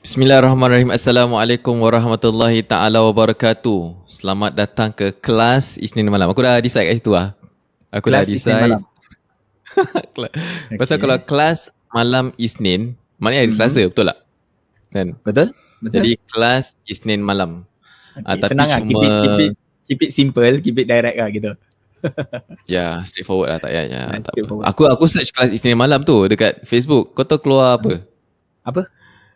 Bismillahirrahmanirrahim. Assalamualaikum warahmatullahi taala wabarakatuh. Selamat datang ke kelas Isnin malam. Aku dah decide kat situ lah. Aku Kelas dah Isnin decide. malam. Pasal kalau kelas malam Isnin, maknanya hari Mhm. Selasa, betul tak? Kan? Betul? Betul. Jadi kelas Isnin malam. okay. ah, tapi senang lah. Keep it, cuma- keep, it, keep it simple, keep it direct lah gitu. Ya, straightforward lah tak payah. Ya, Ah, tak apa. straightforward. Aku aku search kelas Isnin malam tu dekat Facebook. Kau tahu keluar apa? Apa?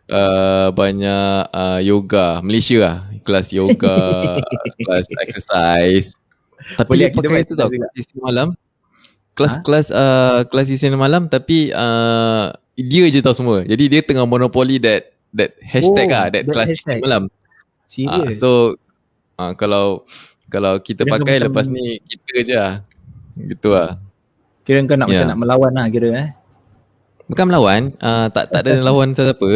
Uh, banyak uh, yoga Malaysia lah kelas yoga kelas exercise tapi Boleh, dia pakai itu tau kelas malam kelas Ha? kelas uh, kelas Isnin malam tapi uh, dia je tahu semua jadi dia tengah monopoly that that hashtag Oh, ah that that kelas hashtag. Isnin malam Serius? so uh, kalau kalau kita Kira pakai lepas ni kita je lah gitu lah Kira kau nak Ya. macam nak melawan lah kira eh. Bukan melawan, uh, tak tak ada lawan siapa.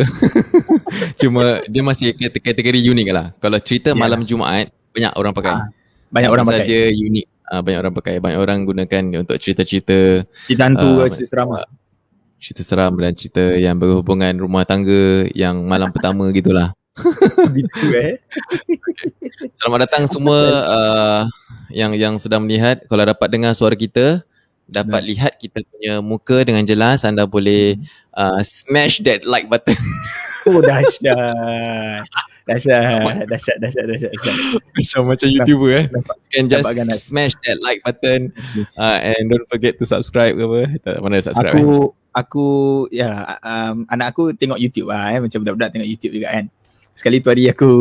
Cuma dia masih kate- kategori unik lah. Kalau cerita Ya. malam Jumaat, banyak orang pakai. Ah, Banyak orang pakai. Dia unik. Uh, banyak orang pakai. Banyak orang gunakan untuk cerita-cerita Cerita hantu Ah, uh, cerita seram cerita seram dan cerita yang berhubungan rumah tangga yang malam pertama gitulah. Gitu eh. Selamat datang semua uh, yang yang sedang melihat. Kalau dapat dengar suara kita, dapat Baik. lihat kita punya muka dengan jelas, anda boleh uh, smash that like button. Oh dahsyat. Dahsyat, dahsyat, dahsyat, dahsyat. Macam macam YouTuber eh. Nampak, can just nampak smash that like button uh, and don't forget to subscribe ke apa. Tak, mana subscribe aku eh. aku ya um, anak aku tengok YouTube lah eh macam budak-budak tengok YouTube juga kan. Sekali tu hari aku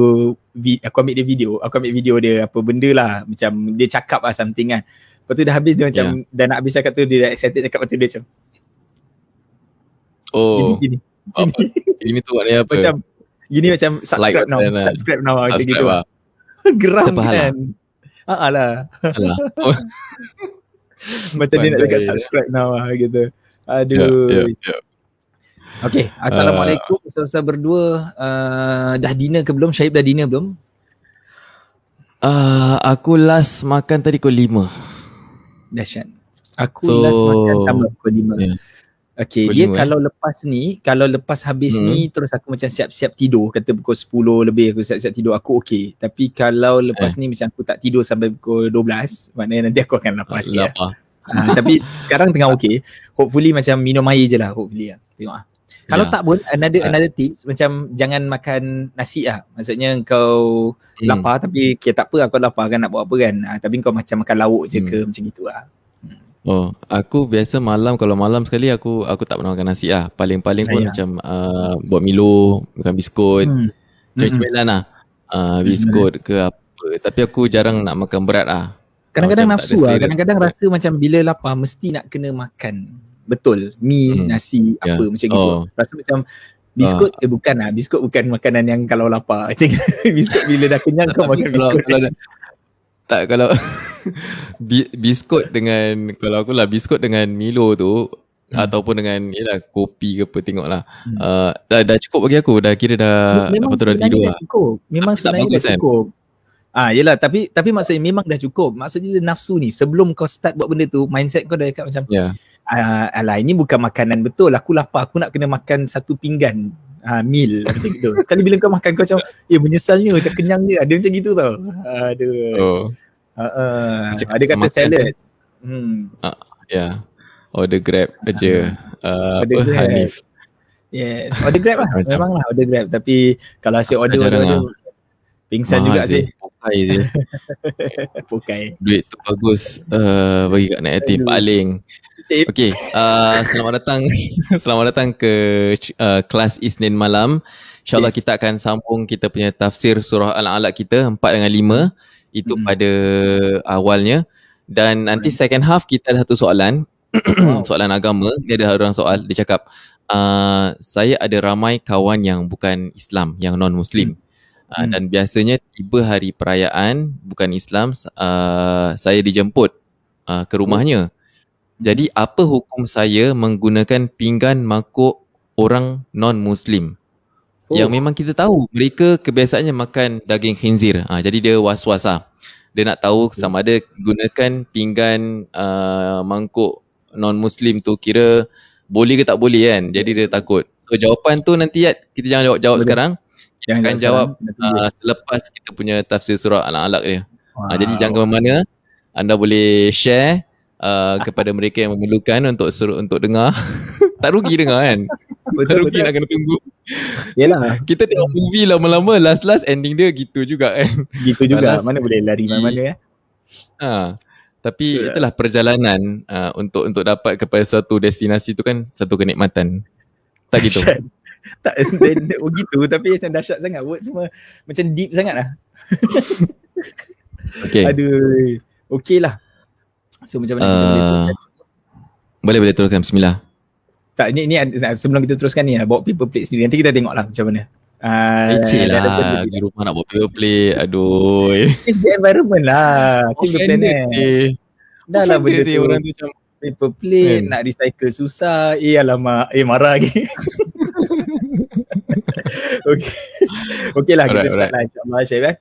aku ambil dia video, aku ambil video dia apa benda lah macam dia cakap lah something kan. Lepas tu dah habis dia macam Ya. dah nak habis cakap tu dia dah excited cakap lepas tu dia macam Oh, gini, gini. ini tu maknanya apa? Macam gini macam subscribe now, button lah. subscribe now macam subscribe gitu. lah. Geram Siapa hal kan. Ah lah. Alah. Oh, Macam dia nak dekat subscribe now lah gitu. Aduh. ya, ya. Okay, Assalamualaikum Ustaz-Ustaz berdua uh, Dah dinner ke belum? Syahib dah dinner belum? Ah, aku last makan tadi pukul 5. Dahsyat Aku So, last makan sama pukul 5 ya. Okay, Pukul dia lima, eh? kalau lepas ni Kalau lepas habis Hmm. ni Terus aku macam siap-siap tidur Kata pukul 10 lebih aku siap-siap tidur Aku okay Tapi kalau lepas Eh. ni macam aku tak tidur sampai pukul 12 Maknanya nanti aku akan lapar sikit. Lapar. Ah, Tapi sekarang tengah okay Hopefully macam minum air je lah Hopefully lah Tengok lah Kalau Ya. tak pun another Ah. another tips macam jangan makan nasi lah. Maksudnya kau Hmm. lapar tapi okay, tak apa aku lapar kan nak buat apa kan. Ah, tapi kau macam makan lauk je Hmm. ke macam gitu lah. Oh, aku biasa malam kalau malam sekali aku aku tak pernah makan nasi ah. Paling-paling pun Ya. macam uh, buat Milo, makan biskut, Hmm. cemilan lah. Uh, biskut ke apa. Tapi aku jarang nak makan berat ah. Kadang-kadang nafsu lah. Kadang-kadang rasa macam bila lapar mesti nak kena makan. Betul. Mi, Hmm. nasi, Ya. apa macam gitu. Oh. Rasa macam biskut eh bukan lah. Biskut bukan makanan yang kalau lapar. Macam biskut bila dah kenyang kau makan kalau, biskut. kalau tak kalau bi, biskut dengan kalau aku lah biskut dengan Milo tu Hmm. ataupun dengan yalah kopi ke apa tengoklah. Hmm. Uh, dah dah cukup bagi aku dah kira dah memang apa tu dah tidur dah lah. cukup. Memang Tapi tak sebenarnya dah kan? cukup. Ah, yelah tapi tapi maksudnya memang dah cukup. Maksudnya nafsu ni sebelum kau start buat benda tu mindset kau dah dekat macam Ya. Ah, alah ini bukan makanan betul. Aku lapar, aku nak kena makan satu pinggan ah, meal macam gitu. Sekali bila kau makan kau macam eh menyesalnya macam kenyangnya. Dia macam gitu tau. Aduh. Oh, Uh, uh, ada kata makan salad. Hmm. ya. Yeah. Order Grab aja. Uh, Order apa Grab. Hanif. Yes, order grab lah. Memang lah order grab tapi kalau asyik order order, order pingsan juga sih. Pokai je. Pokai. Duit tu bagus uh, bagi kat net yatim paling. Tip. Okay, uh, selamat datang selamat datang ke uh, kelas Isnin malam. InsyaAllah Yes. kita akan sambung kita punya tafsir surah Al-Alaq kita 4 dengan 5. Itu Mm. pada awalnya. Dan nanti second half kita ada satu soalan. Soalan agama. Dia ada orang soal. Dia cakap, uh, saya ada ramai kawan yang bukan Islam, yang non-Muslim. Uh, Hmm. Dan biasanya tiba hari perayaan bukan Islam, uh, saya dijemput uh, ke rumahnya. Jadi apa hukum saya menggunakan pinggan mangkuk orang non-Muslim? Oh. Yang memang kita tahu mereka kebiasaannya makan daging khinzir. Ha, jadi dia was-was lah. Dia nak tahu sama ada gunakan pinggan uh, mangkuk non-Muslim tu kira boleh ke tak boleh kan. Jadi dia takut. So jawapan tu nanti ya kita jangan jawab jawab Boleh. sekarang. Kita Jangan akan jawab sekarang, uh, selepas kita punya tafsir surah Al-Alaq dia. Wow. Uh, jadi jangan ke mana anda boleh share uh, kepada mereka yang memerlukan untuk suruh untuk dengar. tak rugi dengar kan? tak betul rugi betul. nak kena tunggu. Yalah, Kita tengok movie lama-lama last-last ending dia gitu juga kan. gitu juga. Balas. Mana boleh lari mana-mana ya. Ha. Tapi Betul. itulah perjalanan uh, untuk untuk dapat kepada suatu destinasi tu kan satu kenikmatan. Tak gitu. Tak then, oh gitu tapi macam dahsyat sangat word semua macam deep sangat lah. Okay. Aduh. Okey lah. So macam mana kita boleh Uh, teruskan? boleh boleh teruskan bismillah. Tak ni ni sebelum kita teruskan ni bawa paper plate sendiri nanti kita tengok lah macam mana. Uh, Leceh lah di rumah nak buat paper play. Aduh. Save the environment lah. Save the planet. eh. Dah lah benda Offended tu. orang tu macam Paper plate, Kan? nak recycle susah. Eh alamak. Eh marah lagi. okay. okay lah kita Alright, start lah insyaAllah Syed eh.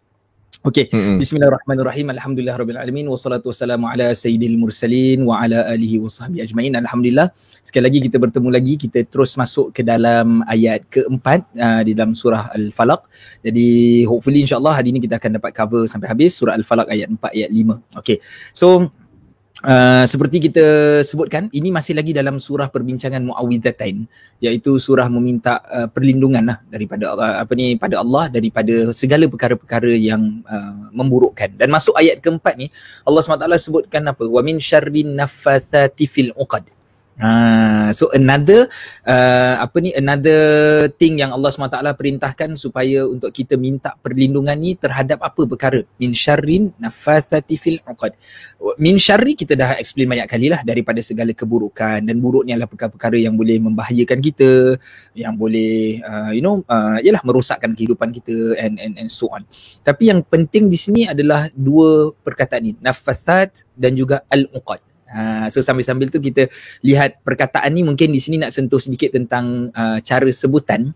Okay. Mm-mm. Bismillahirrahmanirrahim. Alhamdulillah rabbil alamin wassalatu wassalamu ala sayyidil mursalin wa ala alihi wasahbihi ajmain. Alhamdulillah. Sekali lagi kita bertemu lagi kita terus masuk ke dalam ayat keempat uh, di dalam surah Al-Falaq. Jadi hopefully insyaallah hari ini kita akan dapat cover sampai habis surah Al-Falaq ayat 4 ayat 5. Okay. So Uh, seperti kita sebutkan ini masih lagi dalam surah perbincangan Muawwidzatain iaitu surah meminta uh, perlindungan lah daripada uh, apa ni pada Allah daripada segala perkara-perkara yang uh, memburukkan. Dan masuk ayat keempat ni Allah SWT sebutkan apa? Wa min syarrin naffathati fil uqad Ha, so another uh, apa ni another thing yang Allah SWT perintahkan supaya untuk kita minta perlindungan ni terhadap apa perkara? Min syarrin naffathati fil uqad. Min syarri kita dah explain banyak kali lah daripada segala keburukan dan buruk ni adalah perkara-perkara yang boleh membahayakan kita yang boleh uh, you know uh, yalah merosakkan kehidupan kita and and and so on. Tapi yang penting di sini adalah dua perkataan ni nafasat dan juga al-uqad Ha, so sambil-sambil tu kita lihat perkataan ni mungkin di sini nak sentuh sedikit tentang uh, cara sebutan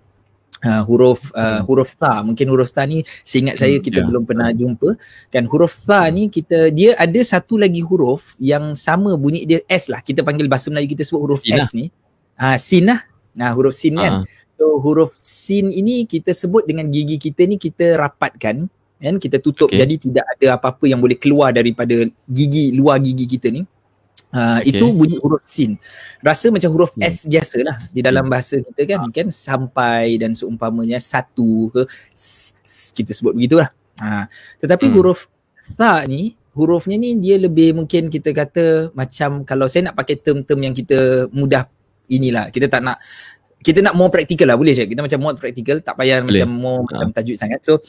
uh, huruf uh, huruf tha. Mungkin huruf tha ni seingat saya Hmm, kita ya. belum pernah jumpa. Kan huruf tha ni kita dia ada satu lagi huruf yang sama bunyi dia S lah. Kita panggil bahasa Melayu kita sebut huruf Sin lah. S ni. Ah sin lah nah huruf sin kan. Ah, so huruf sin ini kita sebut dengan gigi kita ni kita rapatkan kan. Kita tutup Okay. jadi tidak ada apa-apa yang boleh keluar daripada gigi luar gigi kita ni Uh, Okay. itu bunyi huruf sin. Rasa macam huruf Hmm. S biasalah di dalam bahasa kita kan kan sampai dan seumpamanya satu ke s- s- kita sebut begitulah. Ha. Tetapi Hmm. huruf tha ni hurufnya ni dia lebih mungkin kita kata macam kalau saya nak pakai term-term yang kita mudah inilah kita tak nak kita nak more practical lah boleh je kita macam more practical tak payah Boleh. macam more Ha. macam tajuk sangat so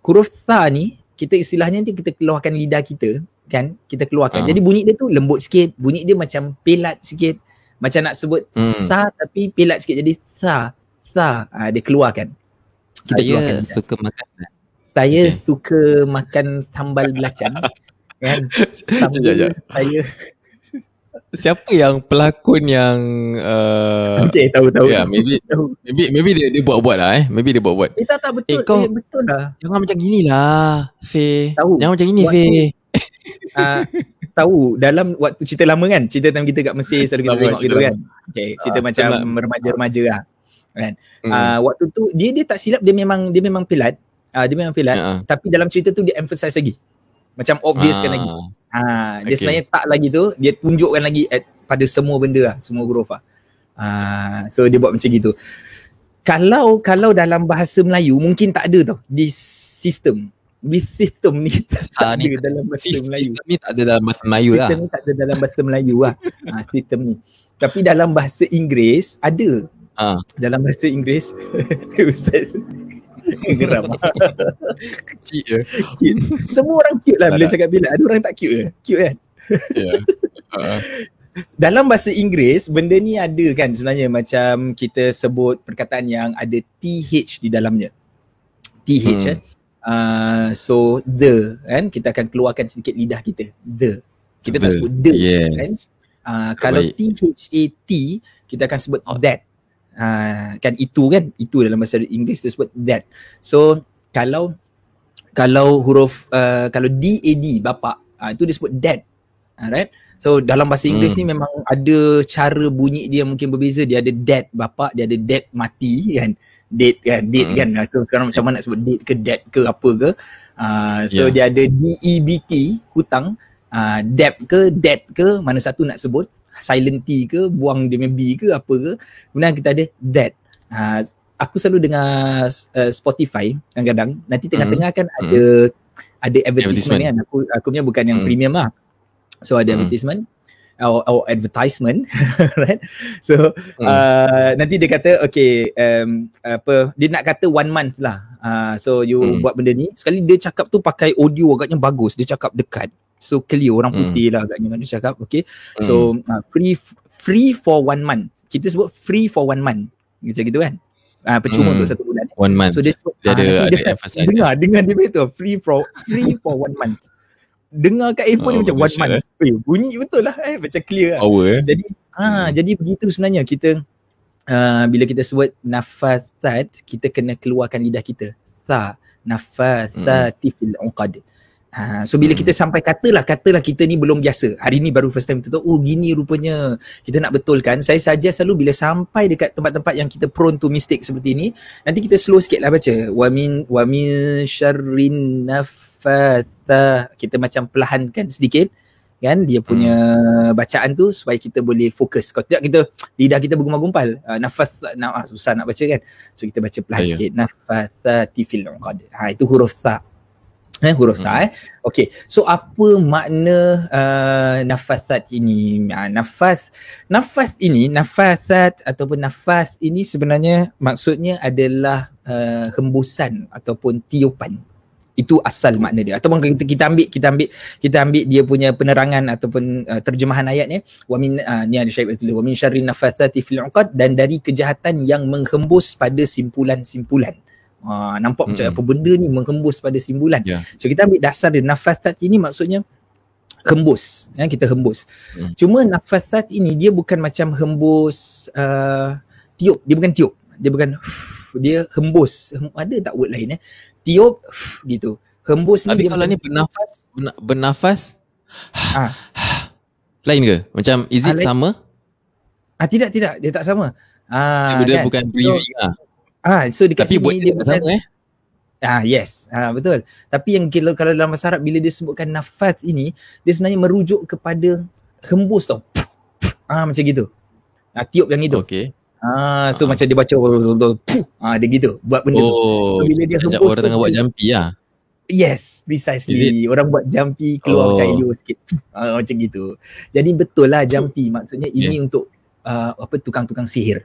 huruf tha ni kita istilahnya nanti kita keluarkan lidah kita kan kita keluarkan Ha. jadi bunyi dia tu lembut sikit bunyi dia macam pelat sikit macam nak sebut Hmm. sa tapi pelat sikit jadi sa sa ha, dia keluarkan kita keluarkan saya lidah. suka makan. saya Okay. suka makan sambal belacan kan sambal Sekejap, sekejap. saya Siapa yang pelakon yang uh, okey tahu tahu Ya, maybe tahu maybe maybe dia dia buat-buat lah eh. Maybe dia buat-buat. eh tak tak betul Eh, kau- eh, betul lah Jangan macam gini lah, Fe. Tahu. Jangan macam gini, Waktu- Fe. Uh, tahu dalam waktu cerita lama kan? Cerita time kita kat Mesir selalu kita tengok gitu kan? lama. okay, cerita Ah, macam remaja-remaja lah Hmm. uh, waktu tu dia dia tak silap dia memang dia memang pelat. Uh, dia memang pelat ah. tapi dalam cerita tu dia emphasize lagi. Macam obviouskan Ah, lagi. Ha, dia Okay. sebenarnya tak lagi tu dia tunjukkan lagi at, pada semua benda lah semua huruf lah. Ha, so dia buat macam gitu. Kalau kalau dalam bahasa Melayu mungkin tak ada tau di sistem di sistem ni tak Ah, ada ni dalam bahasa Fifth Melayu system ni tak ada dalam bahasa Melayu lah. Sistem ni tak ada dalam bahasa Melayu lah ha, sistem ni tapi dalam bahasa Inggeris ada Ah. dalam bahasa Inggeris Ustaz geram je. cute. Semua orang cute lah bila cakap bila. Ada orang tak cute ke? Cute kan? Ya. Ah. Dalam bahasa Inggeris, benda ni ada kan sebenarnya macam kita sebut perkataan yang ada TH di dalamnya. TH Hmm. eh. Uh, so the kan kita akan keluarkan sedikit lidah kita. The. Kita tak The. sebut the Yes. kan. Uh, kalau Baik. THAT kita akan sebut Oh. that. Uh, kan itu kan itu dalam bahasa Inggeris kita sebut that. So kalau kalau huruf uh, kalau DAD bapa uh, itu dia sebut dad. Alright. So dalam bahasa Inggeris Hmm. ni memang ada cara bunyi dia mungkin berbeza. Dia ada dead bapak, dia ada dead mati kan. Dead kan, dead Hmm. kan. So sekarang macam mana nak sebut dead ke dead ke apa ke. Uh, so Yeah. dia ada DEBT hutang, uh, debt ke dead ke mana satu nak sebut. Silent T ke, buang dia B ke apa ke. Kemudian kita ada dead. Uh, aku selalu dengar uh, Spotify kadang-kadang nanti tengah-tengah kan ada ada advertisement, Advertisement. kan aku aku punya bukan yang Hmm. premium lah so ada Hmm. advertisement or, or advertisement right so Hmm. uh, nanti dia kata okay um, apa dia nak kata one month lah uh, so you Hmm. buat benda ni sekali dia cakap tu pakai audio agaknya bagus dia cakap dekat so clear orang Hmm. putih lah agaknya dia cakap okay So uh, free free for one month. Kita sebut free for one month. Macam gitu kan. Ah uh, percuma Hmm. untuk satu bulan. one month. So dia dia ah, ada ada dia emphasize. dengar dengar dia betul free for free for one month. Dengar kat earphone Oh, ni macam one month. Eh, bunyi betul lah eh macam clear lah. Power eh. Jadi ah Hmm. jadi begitu sebenarnya kita uh, bila kita sebut nafasat kita kena keluarkan lidah kita. Sa nafasati fil uqad. Ha, so bila Hmm. kita sampai katalah katalah kita ni belum biasa. Hari ni baru first time kita tahu oh gini rupanya. Kita nak betulkan. Saya saja selalu bila sampai dekat tempat-tempat yang kita prone to mistake seperti ni, nanti kita slow sikit lah baca. Wa min wa min syarrin nafatha. Kita macam perlahankan sedikit kan dia punya bacaan tu supaya kita boleh fokus. Kalau tidak kita lidah kita bergumam-gumpal. Uh, nafas na, ah, susah nak baca kan. So kita baca perlahan Ya, ya. sikit. Nafathati fil uqad. Ha itu huruf tha. Eh huruf Hmm. eh. Okey. So apa makna uh, nafasat ini? Ha, nafas nafas ini, nafasat ataupun nafas ini sebenarnya maksudnya adalah uh, hembusan ataupun tiupan. Itu asal makna dia. Ataupun kita, kita ambil kita ambil kita ambil dia punya penerangan ataupun uh, terjemahan ayatnya wa min uh, ni ada syai'at tulis wa min syarri nafathati fil 'uqad dan dari kejahatan yang menghembus pada simpulan-simpulan. Uh, nampak macam Mm-mm. apa benda ni menghembus pada simpulan. Ya. So kita ambil dasar dia nafasat ini maksudnya hembus ya kita hembus. Hmm. Cuma nafasat ini dia bukan macam hembus uh, tiup, dia bukan tiup. Dia bukan dia hembus. Hem, ada tak word lain eh? Tiup gitu. Hembus ni Tapi dia kalau ni bernafas berna- bernafas Ah. lain ke? Macam is Ah, it lain. sama? ah tidak tidak dia tak sama. Ah dia kan? bukan breathing ah. Ah so dekat Tapi sini dia bukan sama eh. Ah yes, ah betul. Tapi yang kalau kalau dalam bahasa Arab bila dia sebutkan nafas ini, dia sebenarnya merujuk kepada hembus tau. Ah macam gitu. Ah tiup yang itu. Okey. Ah so Ah. macam dia baca ah dia gitu buat benda tu. Oh, So, bila dia hembus orang tu, tengah buat jumpy lah. Yes, precisely. Orang buat jumpy keluar Oh. macam sikit. Ah, macam gitu. Jadi betul lah jumpy maksudnya ini untuk uh, apa tukang-tukang sihir.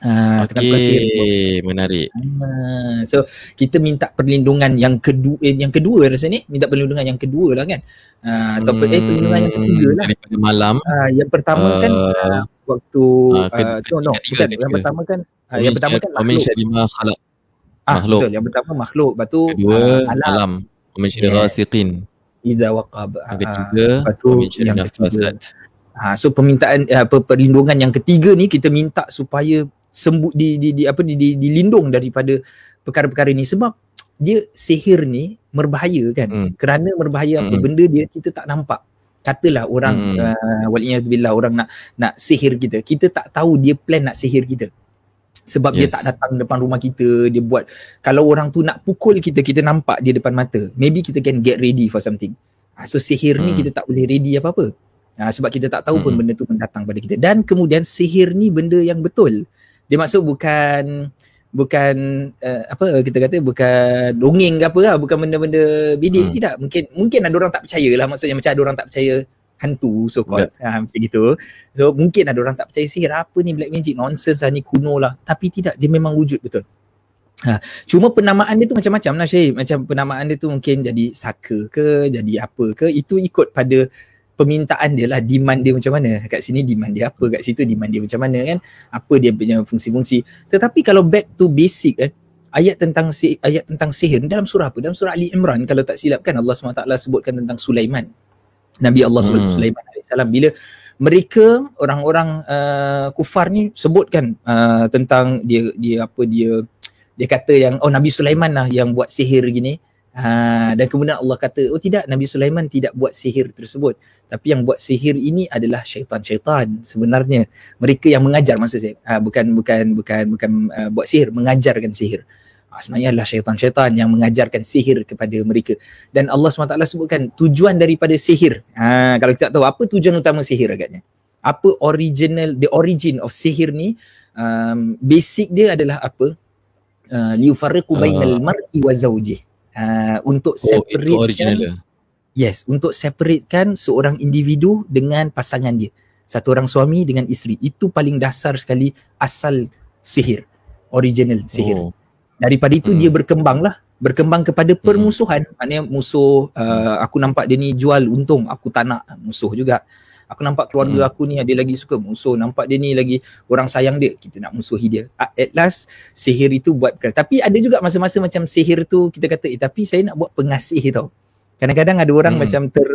Ah, tukang-tukang sihir. Okey, menarik. Ah, so kita minta perlindungan yang kedua eh, yang kedua rasa ni minta perlindungan yang kedua lah kan. Ah, atau hmm, eh perlindungan yang ketiga lah. Daripada malam. Ah, yang pertama uh, kan Uh, ah, waktu ah, ke- uh, no, no, ketiga, bukan. Yang pertama kan ah, yang pertama kan makhluk. syarima khalaq. Ah, makhluk. betul. Yang pertama makhluk. Lepas tu Kedua, ah, alam. malam. Wamin syarima Yeah. ghasiqin. Idza waqab. Yang Ah, ketiga, lepas tu yang ketiga. nafasat. Ha, so permintaan apa perlindungan yang ketiga ni kita minta supaya sembuh di, di, di apa di, di, dilindung daripada perkara-perkara ni sebab dia sihir ni berbahaya kan. Hmm. Kerana berbahaya apa Hmm. benda dia kita tak nampak. Katalah orang Hmm. uh, waliyadzubillah orang nak nak sihir kita. Kita tak tahu dia plan nak sihir kita. Sebab dia Yes. tak datang depan rumah kita, dia buat kalau orang tu nak pukul kita, kita nampak dia depan mata. Maybe kita can get ready for something. Ha, so sihir ni Hmm. kita tak boleh ready apa-apa. Ha, sebab kita tak tahu pun Hmm. benda tu mendatang pada kita. Dan kemudian sihir ni benda yang betul. Dia maksud bukan bukan uh, apa kita kata bukan dongeng ke apa lah, bukan benda-benda bidik Hmm. tidak. Mungkin mungkin ada orang tak percaya lah maksudnya macam ada orang tak percaya hantu so called ha, macam gitu. So mungkin ada orang tak percaya sihir apa ni black magic nonsense lah ni kuno lah. Tapi tidak dia memang wujud betul. Ha, cuma penamaan dia tu macam-macam lah Syahid. Macam penamaan dia tu mungkin jadi saka ke, jadi apa ke. Itu ikut pada permintaan dia lah, demand dia macam mana. Kat sini demand dia apa, kat situ demand dia macam mana kan. Apa dia punya fungsi-fungsi. Tetapi kalau back to basic kan, ayat tentang si, ayat tentang sihir dalam surah apa? Dalam surah Ali Imran kalau tak silap kan Allah SWT sebutkan tentang Sulaiman. Nabi Allah Hmm. Sulaiman AS bila mereka orang-orang uh, kufar ni sebutkan uh, tentang dia dia apa dia dia kata yang oh Nabi Sulaiman lah yang buat sihir gini Ha, dan kemudian Allah kata, oh tidak, Nabi Sulaiman tidak buat sihir tersebut. Tapi yang buat sihir ini adalah syaitan-syaitan sebenarnya. Mereka yang mengajar maksud saya. Ha, bukan bukan bukan bukan uh, buat sihir, mengajarkan sihir. Ha, sebenarnya adalah syaitan-syaitan yang mengajarkan sihir kepada mereka. Dan Allah SWT sebutkan tujuan daripada sihir. Ha, kalau kita tak tahu apa tujuan utama sihir agaknya. Apa original, the origin of sihir ni, um, basic dia adalah apa? Uh, liufarriqu bainal Uh. mar'i wa zawjih uh, untuk Oh, itu original separatekan dia. yes untuk separatekan seorang individu dengan pasangan dia. Satu orang suami dengan isteri. Itu paling dasar sekali asal sihir. Original sihir. Oh. daripada itu Hmm. dia berkembang lah. Berkembang kepada permusuhan. Maknanya musuh uh, aku nampak dia ni jual untung. Aku tak nak musuh juga aku nampak keluarga Hmm. aku ni ada lagi suka musuh. Nampak dia ni lagi orang sayang dia. Kita nak musuhi dia. At last sihir itu buat perkara. Tapi ada juga masa-masa macam sihir tu kita kata eh tapi saya nak buat pengasih tau. Kadang-kadang ada orang Hmm. macam ter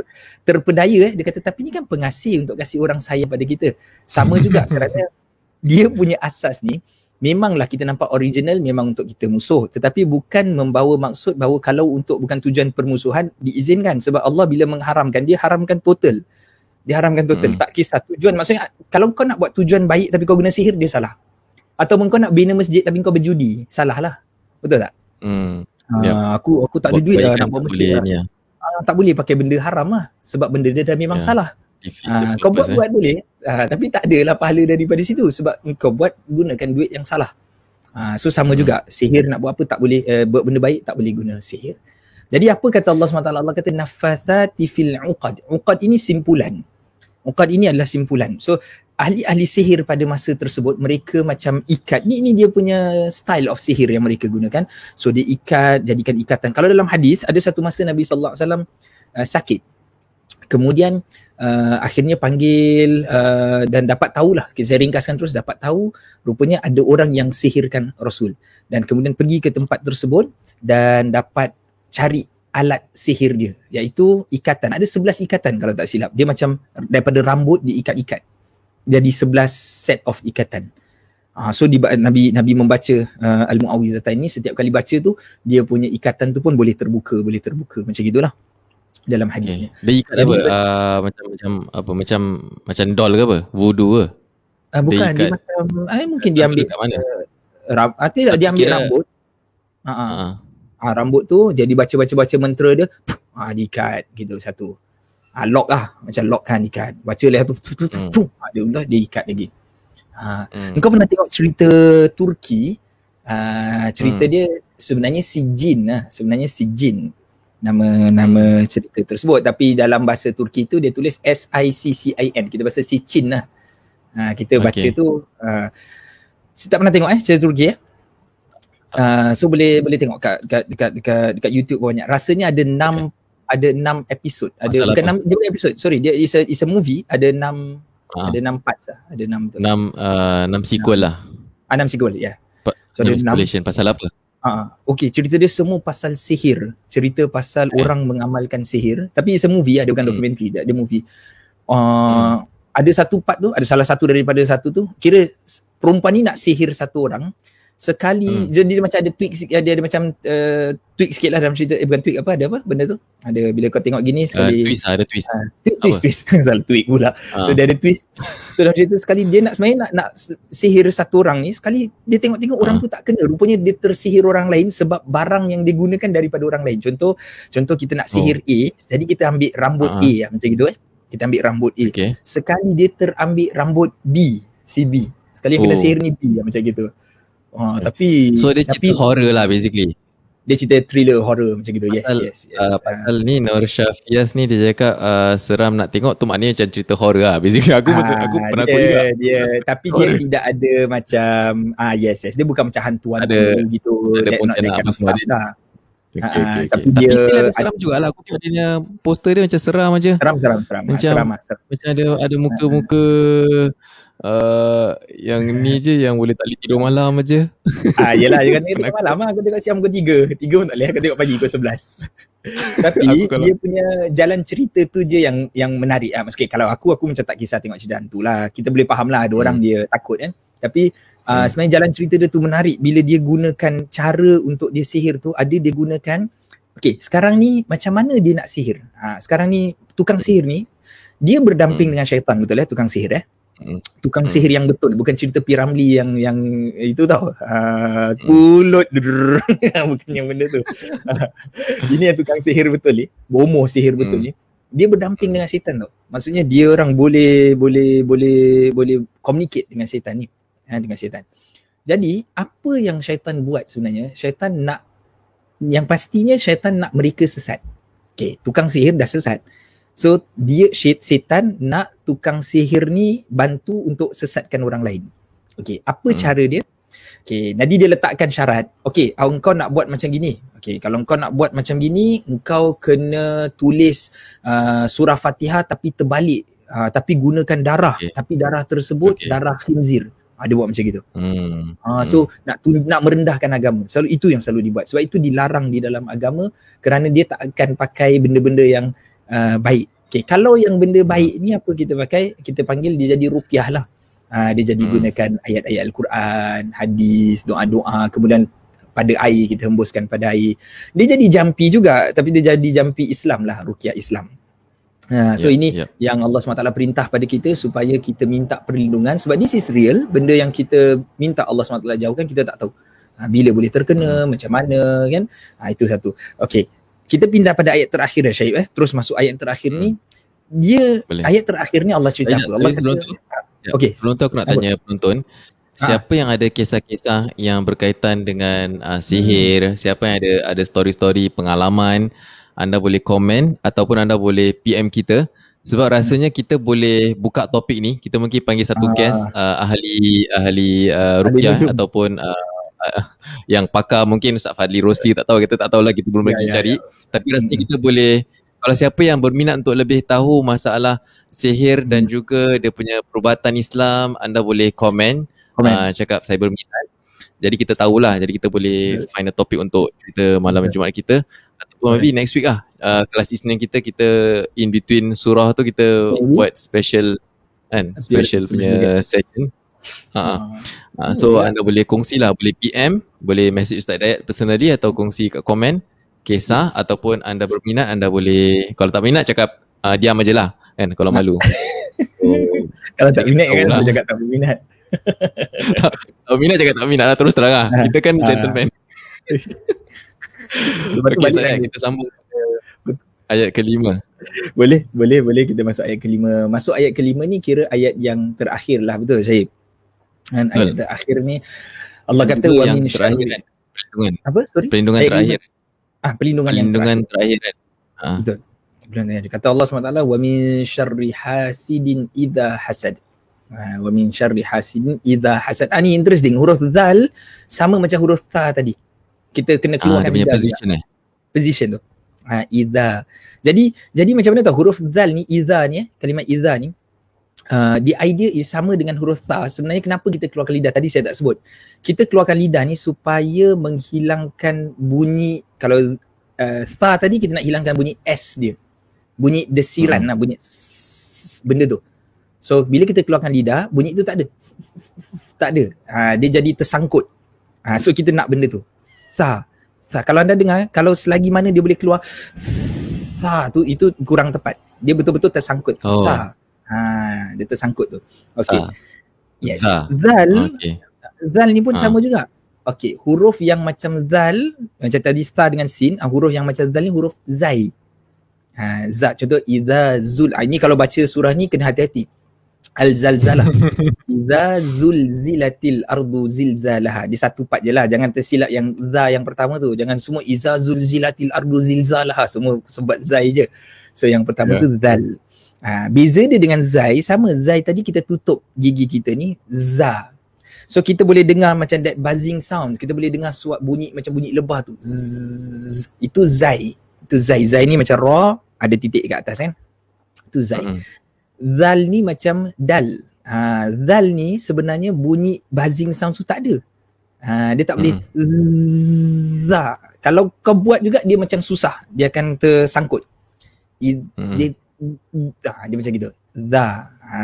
terpedaya eh. Dia kata tapi ni kan pengasih untuk kasih orang sayang pada kita. Sama juga kerana dia punya asas ni memanglah kita nampak original memang untuk kita musuh. Tetapi bukan membawa maksud bahawa kalau untuk bukan tujuan permusuhan diizinkan. Sebab Allah bila mengharamkan dia haramkan total dia haramkan total. Hmm. tak kisah tujuan. Maksudnya kalau kau nak buat tujuan baik tapi kau guna sihir dia salah. Ataupun kau nak bina masjid tapi kau berjudi salah lah betul tak? Hmm. Ah, Yep. aku aku tak ada duit lah kebaikan nak buat masjid boleh lah. Ah, tak boleh pakai benda haram lah. Sebab benda dia dah memang Ya. salah. Ah, the kau buat eh. buat boleh. Ah, tapi tak adalah pahala daripada situ sebab kau buat gunakan duit yang salah. Ah, so sama Hmm. juga. Sihir nak buat apa tak boleh uh, buat benda baik tak boleh guna sihir. Jadi apa kata Allah SWT? Allah kata nafathati fil uqad. Uqad ini simpulan uqad ini adalah simpulan. So ahli-ahli sihir pada masa tersebut mereka macam ikat. Ni ini dia punya style of sihir yang mereka gunakan. So dia ikat jadikan ikatan. Kalau dalam hadis ada satu masa Nabi sallallahu alaihi wasallam uh, sakit. Kemudian uh, akhirnya panggil uh, dan dapat tahulah saya ringkaskan terus dapat tahu rupanya ada orang yang sihirkan Rasul. Dan kemudian pergi ke tempat tersebut dan dapat cari alat sihir dia iaitu ikatan ada 11 ikatan kalau tak silap dia macam daripada rambut diikat-ikat jadi 11 set of ikatan Ah, so di, Nabi Nabi membaca uh, Al-Muawwidhatain ni setiap kali baca tu dia punya ikatan tu pun boleh terbuka boleh terbuka macam gitulah dalam hadisnya. Okay. Dia ikat Jadi apa? dia- Uh, macam macam apa? Macam macam doll ke apa? Voodoo ke? Ah bukan dia, ikat- macam ah mungkin dia ambil Kat mana? ram, ah, tidak dia ambil kira- rambut. Ah, ah. Ha. rambut tu jadi baca-baca-baca mantra dia ah diikat gitu satu. Ah lock lah macam lock kan ikat. Baca lah tu tu tu tu, Hmm. dia ulah dia ikat lagi. Ah Hmm. Engkau pernah tengok cerita Turki? Uh, cerita Hmm. dia sebenarnya si Jin lah. Sebenarnya si Jin nama nama cerita tersebut tapi dalam bahasa Turki tu dia tulis S I C C I N. Kita bahasa si Chin lah. Uh, kita baca Okay. tu uh, tak pernah tengok eh cerita Turki eh. Uh, so boleh boleh tengok kat dekat dekat dekat, dekat YouTube pun banyak. Rasanya ada enam ada enam episod. Ada Pasal bukan apa? enam dia bukan episod. Sorry, dia is a is a movie ada enam Ha. ada enam parts lah. Ada enam tu. Enam uh, enam sequel lah. Ah, enam sequel ya. Pa- So ada enam enam. installation pasal apa? Ah, okay, cerita dia semua pasal sihir. Cerita pasal Eh. orang mengamalkan sihir. Tapi it's a movie, ada bukan Hmm. dokumentari, dia ada movie. Uh, Ada satu part tu, ada salah satu daripada satu tu. Kira perempuan ni nak sihir satu orang. Sekali, Hmm. jadi dia macam ada tweak sikit, dia ada macam uh, tweak sikit lah dalam cerita. Eh bukan tweak apa, ada apa benda tu? Ada bila kau tengok gini Uh, sekali. twist lah, ada twist. Ah, twist, twist, twist. Salah tweak pula. Ha. So dia ada twist. So dalam cerita sekali dia nak sebenarnya nak nak sihir satu orang ni sekali dia tengok-tengok orang Ah. tu tak kena. Rupanya dia tersihir orang lain sebab barang yang digunakan daripada orang lain. Contoh contoh kita nak sihir A, jadi kita ambil rambut Ah. A lah, macam gitu eh. Kita ambil rambut A. Okay. Sekali dia terambil rambut B, si B. Sekali yang kena Oh. sihir ni B lah, macam gitu. Ah, Okay. tapi So dia tapi cerita horror lah basically. dia cerita thriller horror macam gitu. Yes, Pasal, yes, yes. Uh, pasal ni Nur Syafias ni dia cakap uh, seram nak tengok tu maknanya macam cerita horror lah. Basically aku betul, aku Ah, pernah dia, aku juga. dia tapi dia Horror. tidak ada macam ah yes yes dia bukan macam hantu hantu Ada- gitu ada that not pontianak that kind apa of semua stuff dia. lah. Okay, okay, okay. tapi Tapi, dia- still ada seram jugalah. Aku tengok dia poster dia macam seram aja. seram seram seram ah, Macam- seram ah, seram Macam ada ada muka-muka uh, yang ni je yang boleh tak boleh tidur malam aja. ah yelah jangan Penakut. malam lah aku tengok siang pukul 3 3 pun tak boleh aku tengok pagi pukul 11 tapi kalau- dia punya jalan cerita tu je yang yang menarik ah maksudnya kalau aku aku macam tak kisah tengok cerita hantu lah kita boleh faham lah ada orang dia takut kan tapi uh, Hmm. sebenarnya jalan cerita dia tu menarik bila dia gunakan cara untuk dia sihir tu ada dia gunakan Okay, sekarang ni macam mana dia nak sihir? Ha, sekarang ni tukang sihir ni dia berdamping Hmm. dengan syaitan betul eh tukang sihir eh. Hmm. Tukang Hmm. sihir yang betul bukan cerita Piramli yang yang itu tau. Uh, kulut bukan yang benda tu. Ini yang tukang sihir betul ni. Bomo sihir betul ni. Dia berdamping dengan syaitan tau. Maksudnya dia orang boleh boleh boleh boleh communicate dengan syaitan ni. Ha, dengan syaitan. Jadi apa yang syaitan buat sebenarnya? Syaitan nak yang pastinya syaitan nak mereka sesat. Okay, tukang sihir dah sesat. So dia syait- setan nak tukang sihir ni bantu untuk sesatkan orang lain. Okay, apa Hmm. cara dia? Okay, nanti dia letakkan syarat. Okay, ah, engkau nak buat macam gini. Okay, kalau engkau nak buat macam gini, engkau kena tulis uh, surah Fatihah tapi terbalik. Uh, tapi gunakan darah. Okay. Tapi darah tersebut Okay. darah khinzir. Uh, dia buat macam gitu. Hmm. Ha, Hmm. so nak tu, nak merendahkan agama. Selalu itu yang selalu dibuat. Sebab itu dilarang di dalam agama kerana dia tak akan pakai benda-benda yang uh, baik. Okay, kalau yang benda baik ni apa kita pakai? Kita panggil dia jadi ruqyah lah. Ha, dia jadi Hmm. gunakan ayat-ayat Al-Quran, hadis, doa-doa, kemudian pada air kita hembuskan pada air. Dia jadi jampi juga tapi dia jadi jampi Islam lah, ruqyah Islam. Ha, so Ya, ini ya. yang Allah SWT perintah pada kita supaya kita minta perlindungan sebab this is real benda yang kita minta Allah SWT jauhkan kita tak tahu ha, bila boleh terkena macam mana kan ha, itu satu okay kita pindah pada ayat terakhir dah Syahib eh. Terus masuk ayat terakhir ni. Dia Boleh. ayat terakhir ni Allah cerita apa? Allah tapi sebelum tu, Ya, Okey. Sebelum tu aku nak tanya penonton, Ha. siapa yang ada kisah-kisah yang berkaitan dengan uh, sihir, siapa yang ada ada story-story pengalaman, anda boleh komen ataupun anda boleh PM kita. Sebab rasanya kita boleh buka topik ni, kita mungkin panggil satu Ah. guest uh, ahli ahli uh, nujum. ataupun uh, yang pakar mungkin Ustaz Fadli Rosli tak tahu kita tak tahu lah kita belum Ya, lagi ya, cari tapi rasanya Hmm. kita boleh kalau siapa yang berminat untuk lebih tahu masalah sihir dan Hmm. juga dia punya perubatan Islam anda boleh komen, Komen. Uh, cakap saya berminat jadi kita tahulah jadi kita boleh find a topik untuk cerita malam Betul. Jumaat kita ataupun maybe next week lah uh, kelas Isnin kita kita in between surah tu kita Maybe. buat special kan special Special punya guest. session ha Ah. Uh, so ya. anda boleh kongsi lah boleh PM boleh message Ustaz Dayat personally atau kongsi kat komen kisah Yes. ataupun anda berminat anda boleh kalau tak minat cakap uh, diam aje lah kan kalau malu. So, kalau tak minat kan boleh cakap tak minat kalau minat cakap tak minat lah terus terang lah. Kita kan Ah. gentleman. Okay, saya kita sambung ayat kelima. Boleh boleh boleh kita masuk ayat kelima. Masuk ayat kelima ni kira ayat yang terakhir lah betul Syahib kan ayat Betul. terakhir ni Allah kata wa min syarri kan? Perlindungan. Apa? Sorry? Perlindungan Ayat terakhir. ah perlindungan, perlindungan yang terakhir. terakhir kan? Ah. Perlindungan terakhir. kata Allah SWT wa min syarri hasidin idha hasad. Ha, wa min syarri hasidin idha hasad. Ah, ni interesting. Huruf zal sama macam huruf ta tadi. Kita kena ah keluarkan dia punya position eh. Position tu. Ha, idha. Jadi jadi macam mana tau? Huruf zal ni idha ni eh, kalimat idha ni uh, the idea is sama dengan huruf tha. Sebenarnya kenapa kita keluarkan lidah tadi saya tak sebut. Kita keluarkan lidah ni supaya menghilangkan bunyi kalau uh, tha tadi kita nak hilangkan bunyi s dia. Bunyi desiran Hmm. lah bunyi s- benda tu. So bila kita keluarkan lidah bunyi tu tak ada. tak ada. Ha, dia jadi tersangkut. Ha, so kita nak benda tu. Tha. Tha. Kalau anda dengar, kalau selagi mana dia boleh keluar tha tu itu kurang tepat. Dia betul-betul tersangkut. Oh. Tha. Ha, dia tersangkut tu. Okay. Tha. Yes. Tha. Zal, okey zal ni pun Ha. sama juga. Okay, huruf yang macam zal, macam tadi star dengan sin, ah, huruf yang macam zal ni huruf zai. Ha, za contoh idza zul. Ah, ini kalau baca surah ni kena hati-hati. Al zalzalah. idza zulzilatil ardu zilzalaha. Di satu part je lah. Jangan tersilap yang za yang pertama tu. Jangan semua idza zulzilatil ardu zilzalaha. Semua sebab zai je. So yang pertama Ya. tu zal. Ha, beza dia dengan zai sama. Zai tadi kita tutup gigi kita ni za. So kita boleh dengar macam that buzzing sound. Kita boleh dengar suat bunyi macam bunyi lebah tu. Zzz. Itu zai. Itu zai. Zai ni macam ra, ada titik kat atas kan. Itu zai. Mm. Zal ni macam dal. Ha, zal ni sebenarnya bunyi buzzing sound tu tak ada. Ha, dia tak boleh za. Kalau kau buat juga dia macam susah. Dia akan tersangkut. I, Mm. dia ah, dia macam gitu. Za. Ha,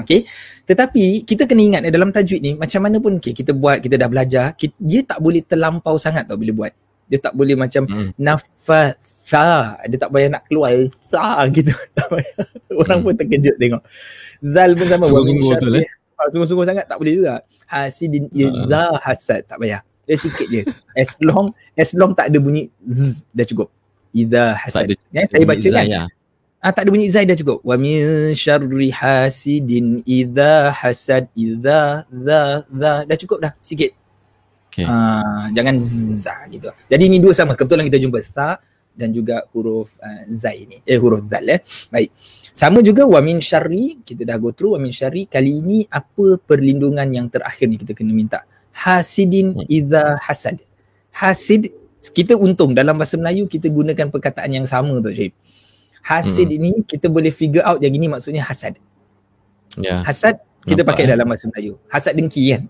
okay. Tetapi kita kena ingat eh, dalam tajwid ni macam mana pun okay, kita buat, kita dah belajar, kita, dia tak boleh terlampau sangat tau bila buat. Dia tak boleh macam Hmm. nafatha. Dia tak payah nak keluar sa gitu. Tak payah. Orang Hmm. pun terkejut tengok. Zal pun sama. Sungguh-sungguh betul, syarri- Ah, Sungguh-sungguh sangat tak boleh juga. Hasidin idza hasad tak payah. Dia sikit je. As long as long tak ada bunyi z dah cukup. Idza hasad. ada Ya, saya baca kan. Ah tak ada bunyi zai dah cukup. Wa min syarri hasidin idza hasad idza za za dah cukup dah sikit. Okay. Ah jangan za gitu. Jadi ini dua sama. Kebetulan kita jumpa sa dan juga huruf uh, zai ni. Eh huruf dal eh. Baik. Sama juga wa min syarri kita dah go through wa min syarri kali ini apa perlindungan yang terakhir ni kita kena minta. Hasidin Hmm. idza hasad. Hasid kita untung dalam bahasa Melayu kita gunakan perkataan yang sama tu Syed. Hasid Hmm. ini kita boleh figure out yang ini maksudnya hasad. Ya. Hasad kita Nampak, pakai eh? dalam bahasa Melayu. Hasad dengki kan.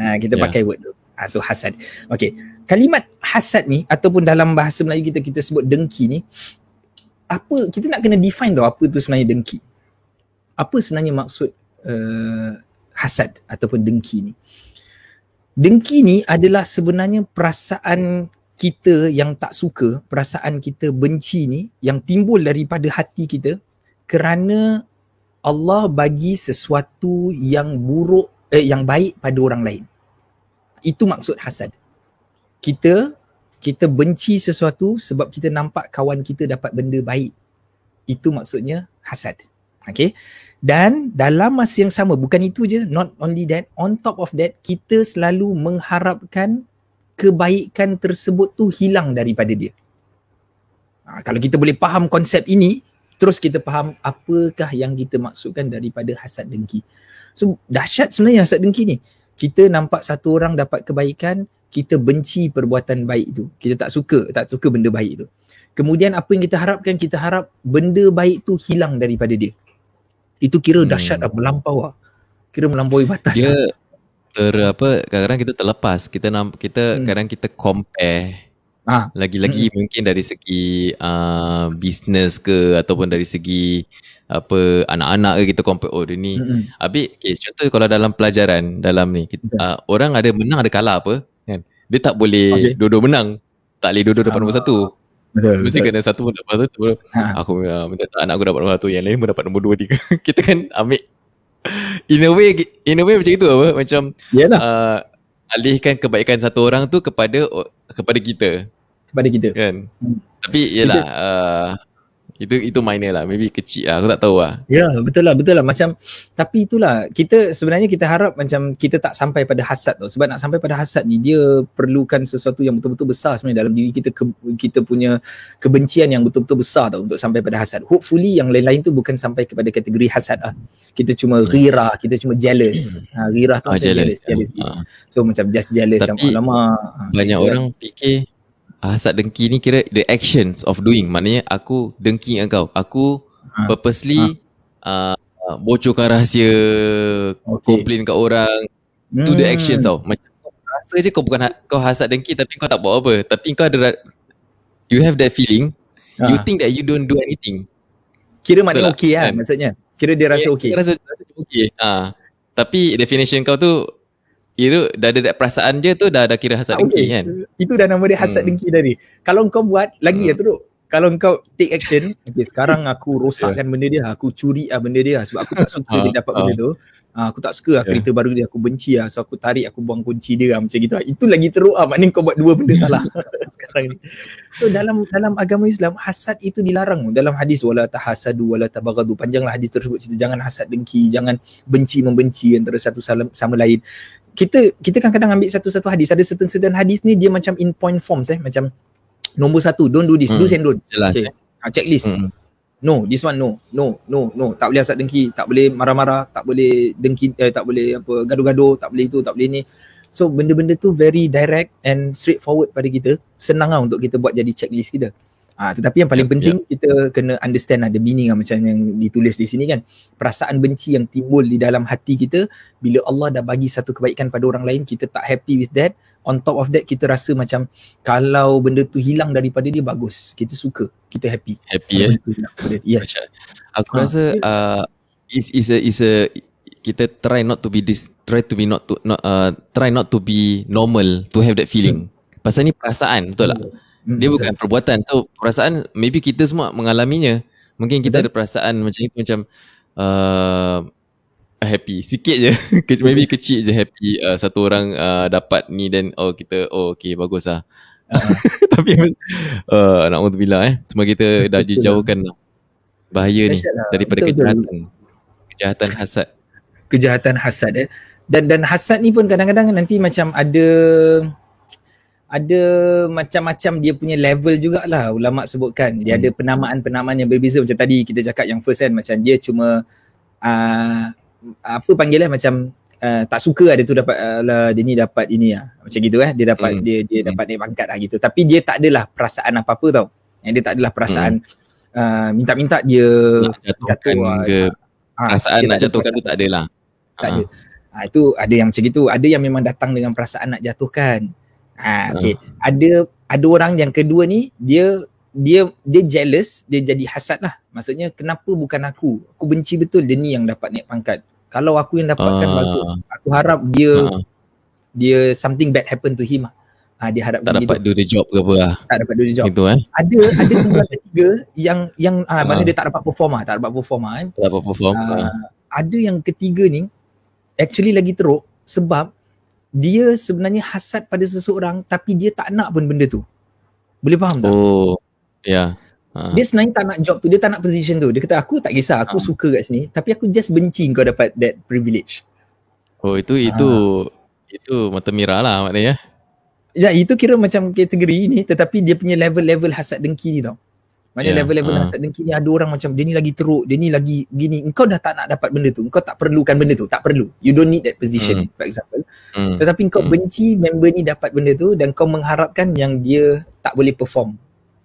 Ha, kita Ya. pakai word tu. Ha, so hasad. Okay. Kalimat hasad ni ataupun dalam bahasa Melayu kita kita sebut dengki ni apa kita nak kena define tau apa tu sebenarnya dengki. Apa sebenarnya maksud uh, hasad ataupun dengki ni? Dengki ni adalah sebenarnya perasaan kita yang tak suka, perasaan kita benci ni yang timbul daripada hati kita kerana Allah bagi sesuatu yang buruk eh yang baik pada orang lain. Itu maksud hasad. Kita kita benci sesuatu sebab kita nampak kawan kita dapat benda baik. Itu maksudnya hasad. Okay. Dan dalam masa yang sama, bukan itu je, not only that, on top of that, kita selalu mengharapkan kebaikan tersebut tu hilang daripada dia. Ha, kalau kita boleh faham konsep ini, terus kita faham apakah yang kita maksudkan daripada hasad dengki. So dahsyat sebenarnya hasad dengki ni. Kita nampak satu orang dapat kebaikan, kita benci perbuatan baik itu. Kita tak suka, tak suka benda baik itu. Kemudian apa yang kita harapkan, kita harap benda baik tu hilang daripada dia. Itu kira Hmm. dahsyat lah, melampau lah. Kira melampaui batas. Dia lah. Ter apa kadang-kadang kita terlepas. Kita namp, kita Hmm. kadang kita compare Ah. lagi-lagi mungkin dari segi uh, business ke ataupun dari segi apa anak-anak ke kita compare oh dia ni Mm-mm. Habis okay, contoh kalau dalam pelajaran dalam ni kita, uh, orang ada menang ada kalah apa kan. Dia tak boleh Okay. dua-dua menang. Tak boleh dua-dua dapat Ah, nombor satu. Betul. Mesti betul. kena satu pun dapat satu. Ha. aku uh, minta tak anak aku dapat nombor satu. Yang lain pun dapat nombor dua, tiga. kita kan ambil in a way in a way macam itu apa macam Yalah uh, alihkan kebaikan satu orang tu kepada kepada kita kepada kita. kan. Hmm. Tapi yalah uh, itu itu minor lah. Maybe kecil lah. Aku tak tahu lah. Ya, betul lah, betul lah. Macam tapi itulah kita sebenarnya kita harap macam kita tak sampai pada hasad tau. Sebab nak sampai pada hasad ni dia perlukan sesuatu yang betul-betul besar sebenarnya dalam diri kita ke, kita punya kebencian yang betul-betul besar tau untuk sampai pada hasad. Hopefully yang lain-lain tu bukan sampai kepada kategori hasad lah. Kita cuma ghirah, kita cuma jealous. Ha, ghirah tu Ah, macam jealous. jealous, jealous. Ah. So macam just jealous macam Tapi alamak. Ha, Banyak orang fikir hasad dengki ni kira the actions of doing. Maknanya aku dengki dengan kau. Aku Ha. purposely uh, bocorkan rahsia, Okay. komplain kat orang. To the action Hmm. tau. Macam kau rasa je kau bukan ha- kau hasad dengki tapi kau tak buat apa. Tapi kau ada you have that feeling. You Ha. think that you don't do anything. Kira maknanya okey lah Kan? maksudnya. Kira dia rasa okey. Rasa, rasa okey. Ah. Tapi definition kau tu Kira dah ada perasaan je tu dah dah kira hasad Tak dengki okey. kan. Itu dah nama dia hasad Hmm. dengki tadi. Kalau kau buat lagi Hmm. ya teruk. Kalau kau take action, okay, sekarang aku rosakkan benda dia, aku curi ah benda dia sebab aku tak suka Ah, dia dapat benda tu. Ah, aku tak suka lah Yeah. kereta baru dia, aku benci lah. So aku tarik, aku buang kunci dia lah, macam gitu lah. Itu lagi teruk lah, maknanya kau buat dua benda salah sekarang ni. So dalam dalam agama Islam, hasad itu dilarang. Dalam hadis, wala tahasadu, wala tabagadu. Panjanglah hadis tersebut cerita, jangan hasad dengki, jangan benci-membenci antara satu sama lain. Kita kita kadang-kadang ambil satu-satu hadis. Ada certain-certain hadis ni dia macam in point forms eh. Macam nombor satu, don't do this, Hmm. do's and don't. Jelas. Okay. Ha, checklist. Hmm. No, this one no. No, no, no. Tak boleh hasad dengki, tak boleh marah-marah, tak boleh dengki eh, tak boleh apa gaduh-gaduh, tak boleh itu, tak boleh ni. So benda-benda tu very direct and straightforward pada kita. Senang lah untuk kita buat jadi checklist kita. Ah, tetapi yang paling Yep, penting kita kena understand ada meaning lah macam yang ditulis di sini kan. Perasaan benci yang timbul di dalam hati kita bila Allah dah bagi satu kebaikan pada orang lain, kita tak happy with that. On top of that kita rasa macam kalau benda tu hilang daripada dia bagus. Kita suka, kita happy. Happy Kalau eh. Yes. Macam aku Ha, rasa uh, is is a is a kita try not to be this try to be not to not uh, try not to be normal to have that feeling. Pasal ni perasaan, betul tak? Hmm, Dia betul. bukan perbuatan. So perasaan maybe kita semua mengalaminya. Mungkin kita Betul. ada perasaan macam itu macam uh, happy sikit je. Maybe kecil je happy uh, satu orang uh, dapat ni dan oh kita oh okay bagus lah. Uh-uh. Tapi uh, na'udzubillah eh. Cuma kita dah Betul. dijauhkan lah. bahaya ni Dahsyat lah. daripada Betul, betul. kejahatan. Kejahatan hasad. kejahatan hasad eh. Dan dan hasad ni pun kadang-kadang nanti macam ada ada macam-macam dia punya level jugalah ulama sebutkan. Dia Hmm. ada penamaan-penamaan yang berbeza macam tadi kita cakap yang first kan macam dia cuma uh, apa panggil lah macam uh, tak suka ada tu dapat uh, lah, dia ni dapat ini lah. Macam gitu eh dia dapat Hmm. dia dia Hmm. dapat naik pangkat lah gitu. Tapi dia tak adalah perasaan apa-apa tau. Yang dia tak adalah perasaan uh, minta-minta dia Nak jatuhkan jatuh ke Ah, perasaan nak jatuhkan tu tak ada lah. tak Ah. ada. Ha, itu ada yang macam itu. Ada yang memang datang dengan perasaan nak jatuhkan. Ha, okay. Ada ada orang yang kedua ni dia dia dia jealous, dia jadi hasad lah. Maksudnya kenapa bukan aku? Aku benci betul dia ni yang dapat naik pangkat. Kalau aku yang dapatkan Ah. bagus. Aku harap dia Ah, dia something bad happen to him lah. Ha, dia harap tak dapat do the job ke apa lah. tak dapat do the job. Itu eh. Ada ada kumpulan ketiga yang yang ah, mana Ah. dia tak dapat perform lah, tak dapat perform lah kan. Tak dapat perform. Ah, Ah. ada yang ketiga ni actually lagi teruk sebab dia sebenarnya hasad pada seseorang tapi dia tak nak pun benda tu. Boleh faham tak? Oh. Ya. Ah. Dia sebenarnya tak nak job tu, dia tak nak position tu. Dia kata aku tak kisah, aku Ah. suka kat sini tapi aku just benci kau dapat that privilege. Oh itu itu itu mata merah lah maknanya. Ya itu kira macam kategori ni tetapi dia punya level-level hasad dengki ni tau. Maknanya Ya, level-level ah. hasad dengki ni ada orang macam dia ni lagi teruk, dia ni lagi gini. Engkau dah tak nak dapat benda tu. Engkau tak perlukan benda tu. Tak perlu. You don't need that position for example. Hmm. Tetapi kau Hmm. benci member ni dapat benda tu dan kau mengharapkan yang dia tak boleh perform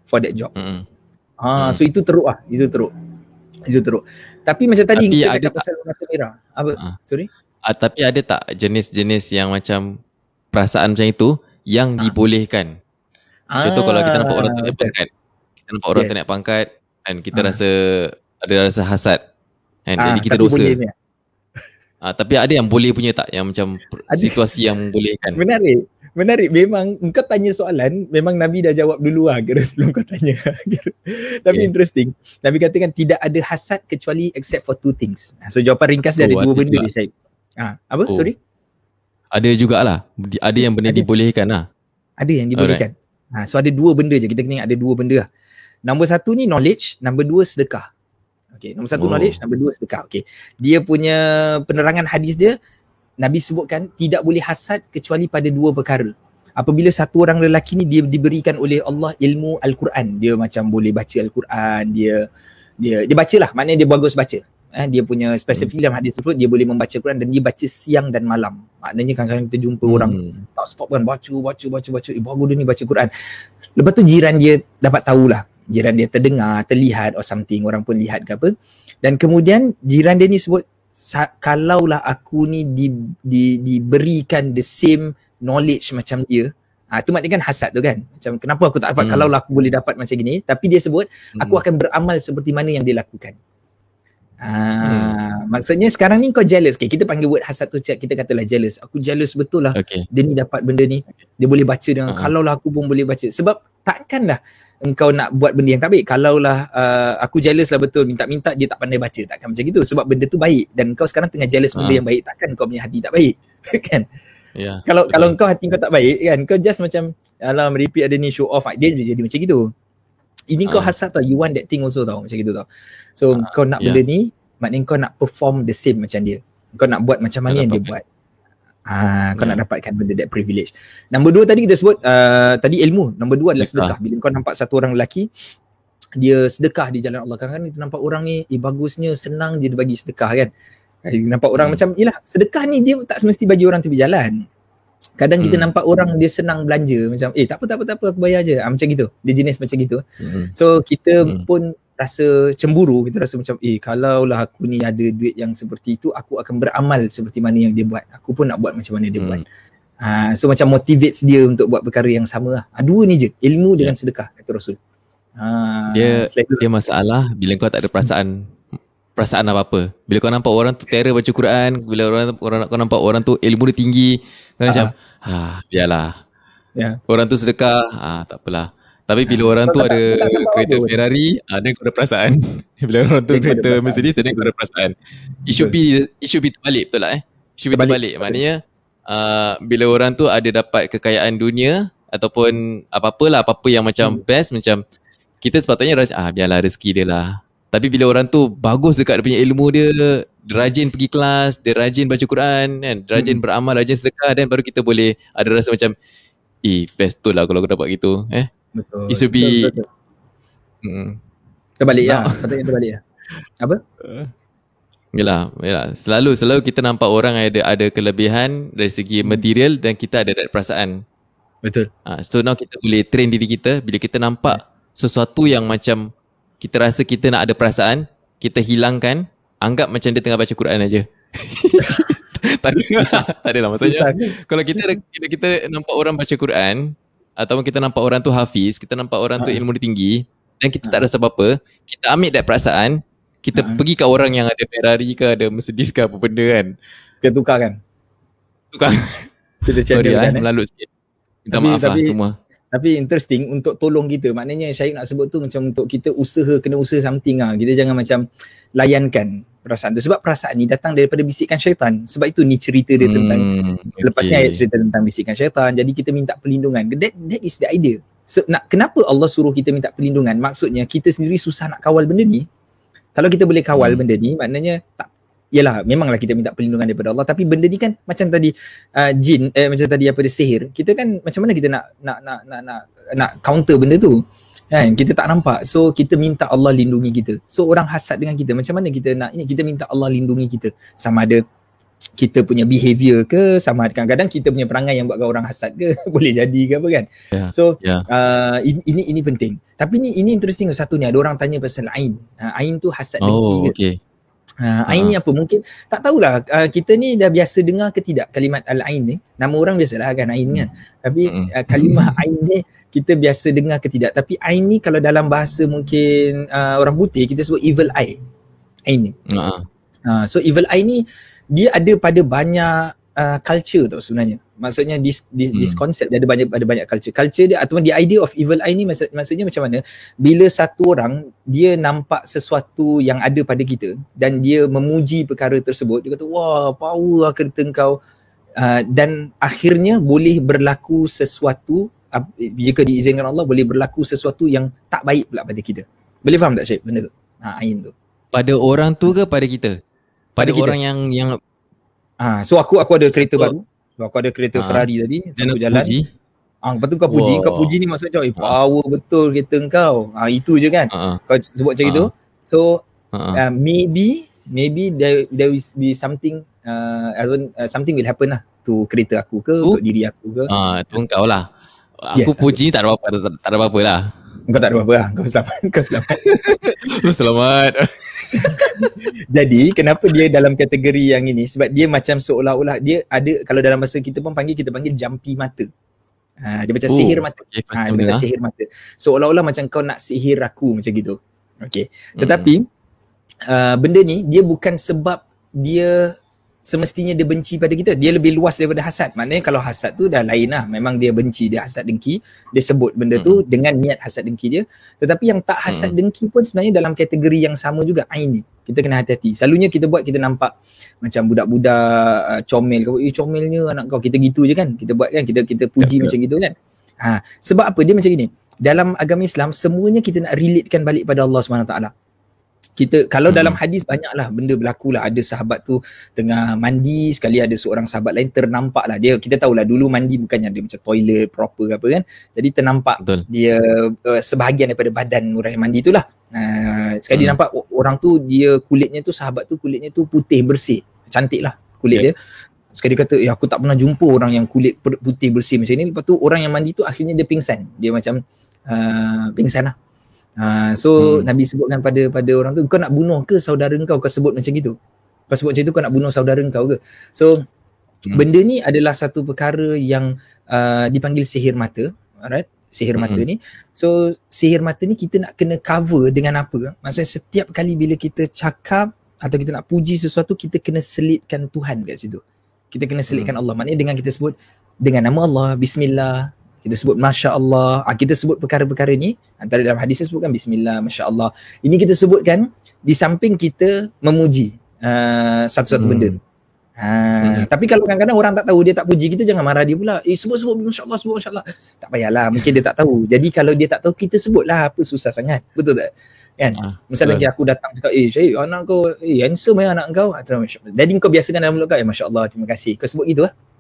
for that job. Hmm. Ha, Hmm. so itu teruk lah. Itu teruk. Itu teruk. Tapi macam tadi Tapi ada cakap tak- pasal mata merah. Apa? Ah. Sorry? Ah, tapi ada tak jenis-jenis yang macam perasaan macam itu yang Ah. dibolehkan? Contoh kalau kita nampak orang tu betul. pangkat. Kita nampak orang Yes. naik pangkat dan kita Ah. rasa ada rasa hasad. Kan? Ah, Jadi kita dosa. boleh. Ah, tapi ada yang boleh punya tak yang macam Ada. situasi yang membolehkan? Menarik. Menarik. Memang kau tanya soalan, memang Nabi dah jawab dulu lah kira sebelum kau tanya. Kira. Tapi Okay. interesting. Nabi katakan tidak ada hasad kecuali except for two things. So jawapan ringkas dia Oh, ada dua ada benda juga. dia Syed. Ah, apa? Oh. Sorry? Ada jugalah. Ada yang benda Ada. dibolehkan lah. Ada yang dibolehkan. Ha, so ada dua benda je. Kita kena ingat ada dua benda lah. Nombor satu ni knowledge, nombor dua sedekah. Okay, nombor satu Oh. knowledge, nombor dua sedekah. Okay. Dia punya penerangan hadis dia, Nabi sebutkan tidak boleh hasad kecuali pada dua perkara. Apabila satu orang lelaki ni dia diberikan oleh Allah ilmu Al-Quran. Dia macam boleh baca Al-Quran, dia dia dia bacalah, maknanya dia bagus baca. Eh, dia punya spesifik dalam hadis tersebut dia boleh membaca Quran dan dia baca siang dan malam. Maknanya kadang-kadang kita jumpa orang Hmm. tak stop kan baca baca baca baca eh bagus dia ni baca Quran lepas tu jiran dia dapat tahulah jiran dia terdengar terlihat or something orang pun lihat ke apa dan kemudian jiran dia ni sebut "Sa- kalaulah aku ni di, di, diberikan the same knowledge macam dia Ah tu maknanya kan hasad tu kan. Macam kenapa aku tak dapat Hmm. kalau aku boleh dapat macam gini tapi dia sebut aku Hmm. akan beramal seperti mana yang dia lakukan. Ah, Hmm. maksudnya sekarang ni kau jealous. Okay, kita panggil word hasad tu cak kita katalah jealous. Aku jealous betul lah Okay. dia ni dapat benda ni dia boleh baca dengan Ah. kalau lah aku pun boleh baca sebab takkanlah engkau nak buat benda yang tak baik kalau lah uh, aku jealous lah betul minta-minta dia tak pandai baca takkan macam gitu sebab benda tu baik dan kau sekarang tengah jealous benda Ah. yang baik takkan kau punya hati tak baik kan Ya. kalau Betul. kalau kau hati kau tak baik kan kau just macam alah repeat ada ni show off dia jadi macam gitu ini kau Ah. hasad tau you want that thing also tau macam gitu tau so Ah, kau nak ya. benda ni maknanya kau nak perform the same macam dia kau nak buat macam mana yang dia buat Ah, kau Ya. nak dapatkan benda that privilege. Nombor dua tadi kita sebut uh, tadi ilmu. Nombor dua adalah sedekah. Bila kau nampak satu orang lelaki dia sedekah di jalan Allah. Kadang-kadang kita nampak orang ni eh bagusnya senang dia bagi sedekah kan. Eh, Nampak orang Hmm. macam yalah sedekah ni dia tak semesti bagi orang tepi jalan. Kadang kita Hmm. nampak orang dia senang belanja macam eh tak apa tak apa tak apa aku bayar je. Ah, macam gitu. Dia jenis macam gitu. Hmm. So kita Hmm. pun rasa cemburu, kita rasa macam eh kalaulah aku ni ada duit yang seperti itu, aku akan beramal seperti mana yang dia buat. Aku pun nak buat macam mana dia Hmm. buat. Ha, so macam motivates dia untuk buat perkara yang sama lah. Ha, dua ni je, ilmu dengan sedekah kata Rasul. Ha, Dia- Dia masalah bila kau tak ada perasaan perasaan apa-apa. Bila kau nampak orang tu terror baca Quran, bila orang orang kau nampak orang tu ilmu dia tinggi, kau macam ha biarlah. Ya. Orang tu sedekah, ah tak apalah. Tapi bila orang tu ada kereta. Ferrari, ada kau ada perasaan. bila orang tu kereta. Mercedes, ada kau ada perasaan. It should be it should be terbalik betul lah eh. It should be Terbalik, terbalik. Maknanya uh, bila orang tu ada dapat kekayaan dunia ataupun apa-apalah apa-apa yang macam Hmm. best macam kita sepatutnya rasa ah biarlah rezeki dia lah. Tapi bila orang tu bagus dekat dia punya ilmu dia, dia rajin pergi kelas, dia rajin baca Quran kan, dia rajin Hmm. beramal, rajin sedekah dan baru kita boleh ada rasa macam eh best tu lah kalau aku dapat gitu eh. Betul. It should be- Betul, betul. Hmm. Terbalik ya. No. Patutnya terbalik ya. Apa? Yalah, yalah. Selalu selalu kita nampak orang ada ada kelebihan dari segi Hmm. material dan kita ada that perasaan. Betul. Ha, so now kita boleh train diri kita bila kita nampak sesuatu yang macam kita rasa kita nak ada perasaan, kita hilangkan, anggap macam dia tengah baca Quran aja. tak ada tak ada lah maksudnya. Kalau kita bila kita nampak orang baca Quran ataupun kita nampak orang tu hafiz, kita nampak orang tu Ha. ilmu dia tinggi dan kita tak rasa apa-apa, kita ambil that perasaan, kita Ha. pergi kat orang yang ada Ferrari ke ada Mercedes ke apa benda kan. Kita tukar kan? Tukar. Kita Sorry lah, kan eh, melalut sikit. Minta Tapi- maaf lah tapi- semua. Tapi interesting untuk tolong kita. Maknanya Syahid nak sebut tu macam untuk kita usaha, kena usaha something lah. Kita jangan macam layankan perasaan tu. Sebab perasaan ni datang daripada bisikan syaitan. Sebab itu ni cerita dia tentang Hmm, Selepas ni okay. ayat cerita tentang bisikan syaitan. Jadi kita minta perlindungan. That, that is the idea. Se, nak, kenapa Allah suruh kita minta perlindungan? Maksudnya kita sendiri susah nak kawal benda ni. Kalau kita boleh kawal Hmm. benda ni, maknanya tak Yalah, memanglah kita minta perlindungan daripada Allah tapi benda ni kan macam tadi uh, jin eh macam tadi apa dia sihir. Kita kan macam mana kita nak nak nak nak nak, nak counter benda tu? Kan kita tak nampak. So kita minta Allah lindungi kita. So orang hasad dengan kita macam mana kita nak ini kita minta Allah lindungi kita. Sama ada kita punya behavior ke sama ada kadang-kadang kita punya perangai yang buatkan orang hasad ke boleh jadi ke apa kan Ya, so ya. uh, ini, ini ini penting tapi ni ini interesting satu ni ada orang tanya pasal ain uh, ain tu hasad dengki Oh, ke okay. Uh, ain ni apa? Mungkin tak tahulah uh, kita ni dah biasa dengar ke tidak kalimat al-ain ni? Nama orang biasalah kan ain kan? Tapi Mm-mm. uh, kalimah ain ni kita biasa dengar ke tidak? Tapi ain ni kalau dalam bahasa mungkin uh, orang putih kita sebut evil eye. Ain ni. Ha. Uh, so evil eye ni dia ada pada banyak uh, culture tau sebenarnya. Maksudnya this this, this Hmm. concept dia ada banyak ada banyak culture. Culture dia ataupun the idea of evil eye ni maksud, maksudnya macam mana? Bila satu orang dia nampak sesuatu yang ada pada kita dan dia memuji perkara tersebut, dia kata wah power lah kereta kau uh, dan akhirnya boleh berlaku sesuatu uh, jika diizinkan Allah boleh berlaku sesuatu yang tak baik pula pada kita. Boleh faham tak Syed benda tu? Ha ain tu. Pada orang tu ke pada kita? Pada, Pada kita. orang yang yang Ah, so aku aku ada kereta So- baru. So, aku ada kereta Ah. Ferrari tadi, dan aku aku jalan. puji. Ah, lepas tu kau puji, Wow. kau puji ni maksudnya eh, Ah. power betul kereta kau. Ah, itu je kan. Ha. Kau sebut macam Ah. itu. So Ha. uh, maybe maybe there there will be something uh, I don't, uh, something will happen lah to kereta aku ke, Tu? untuk diri aku ke. Ha, tu kau lah. Aku Yes, puji tak ada apa-apa tak, tak ada apa-apa lah. Kau tak ada apa-apa lah. Kau selamat. Kau selamat. Selamat. Jadi kenapa dia dalam kategori yang ini? Sebab dia macam seolah-olah dia ada kalau dalam bahasa kita pun panggil kita panggil jampi mata. Ha, dia macam Oh, sihir mata. Okay, Ha, dia macam sihir mata. Seolah-olah macam kau nak sihir aku macam gitu. Okay. Hmm. Tetapi uh, benda ni dia bukan sebab dia semestinya dia benci pada kita. Dia lebih luas daripada hasad. Maknanya kalau hasad tu dah lain lah. Memang dia benci, dia hasad dengki. Dia sebut benda tu dengan niat hasad dengki dia. Tetapi yang tak hasad dengki pun sebenarnya dalam kategori yang sama juga. Ain ni. Kita kena hati-hati. Selalunya kita buat kita nampak macam budak-budak uh, comel. Kau eh comelnya anak kau. Kita gitu je kan. Kita buat kan. Kita kita puji Ya, ya. macam gitu kan. Ha, sebab apa? Dia macam gini. Dalam agama Islam semuanya kita nak relatekan balik pada Allah SWT. Kita kalau Hmm. dalam hadis banyaklah benda berlaku lah. Ada sahabat tu tengah mandi sekali ada seorang sahabat lain ternampak lah. Dia kita tahulah dulu mandi bukannya ada macam toilet proper apa kan. Jadi ternampak Betul. dia uh, sebahagian daripada badan orang yang mandi tu lah. Uh, sekali Hmm. nampak orang tu dia kulitnya tu sahabat tu kulitnya tu putih bersih. Cantik lah kulit Okay. dia. Sekali dia kata, ya aku tak pernah jumpa orang yang kulit putih bersih macam ni. Lepas tu orang yang mandi tu akhirnya dia pingsan. Dia macam uh, pingsan lah. Uh, so Hmm. Nabi sebutkan pada pada orang tu, kau nak bunuh ke saudara kau? Kau sebut macam gitu. Kau sebut macam tu kau nak bunuh saudara kau ke? So Hmm. benda ni adalah satu perkara yang uh, dipanggil sihir mata. Alright? Sihir mata Mm-mm. ni. So sihir mata ni kita nak kena cover dengan apa? Maksudnya setiap kali bila kita cakap atau kita nak puji sesuatu kita kena selitkan Tuhan kat situ. Kita kena selitkan Allah. Maknanya dengan kita sebut dengan nama Allah, bismillah. Kita sebut masya Allah ah, kita sebut perkara-perkara ni antara dalam hadis sebutkan bismillah masya Allah ini kita sebutkan di samping kita memuji uh, satu-satu hmm. benda tu Ha, hmm. tapi kalau kadang-kadang orang tak tahu dia tak puji kita jangan marah dia pula. Eh sebut-sebut masya-Allah sebut masya-Allah. Tak payahlah mungkin dia tak tahu. Jadi kalau dia tak tahu kita sebutlah apa susah sangat. Betul tak? Kan? Ha, Misalnya aku datang cakap eh Syahid anak kau eh handsome ya anak kau. Jadi kau biasakan dalam mulut kau eh masya-Allah terima kasih. Kau sebut gitu lah. Ha.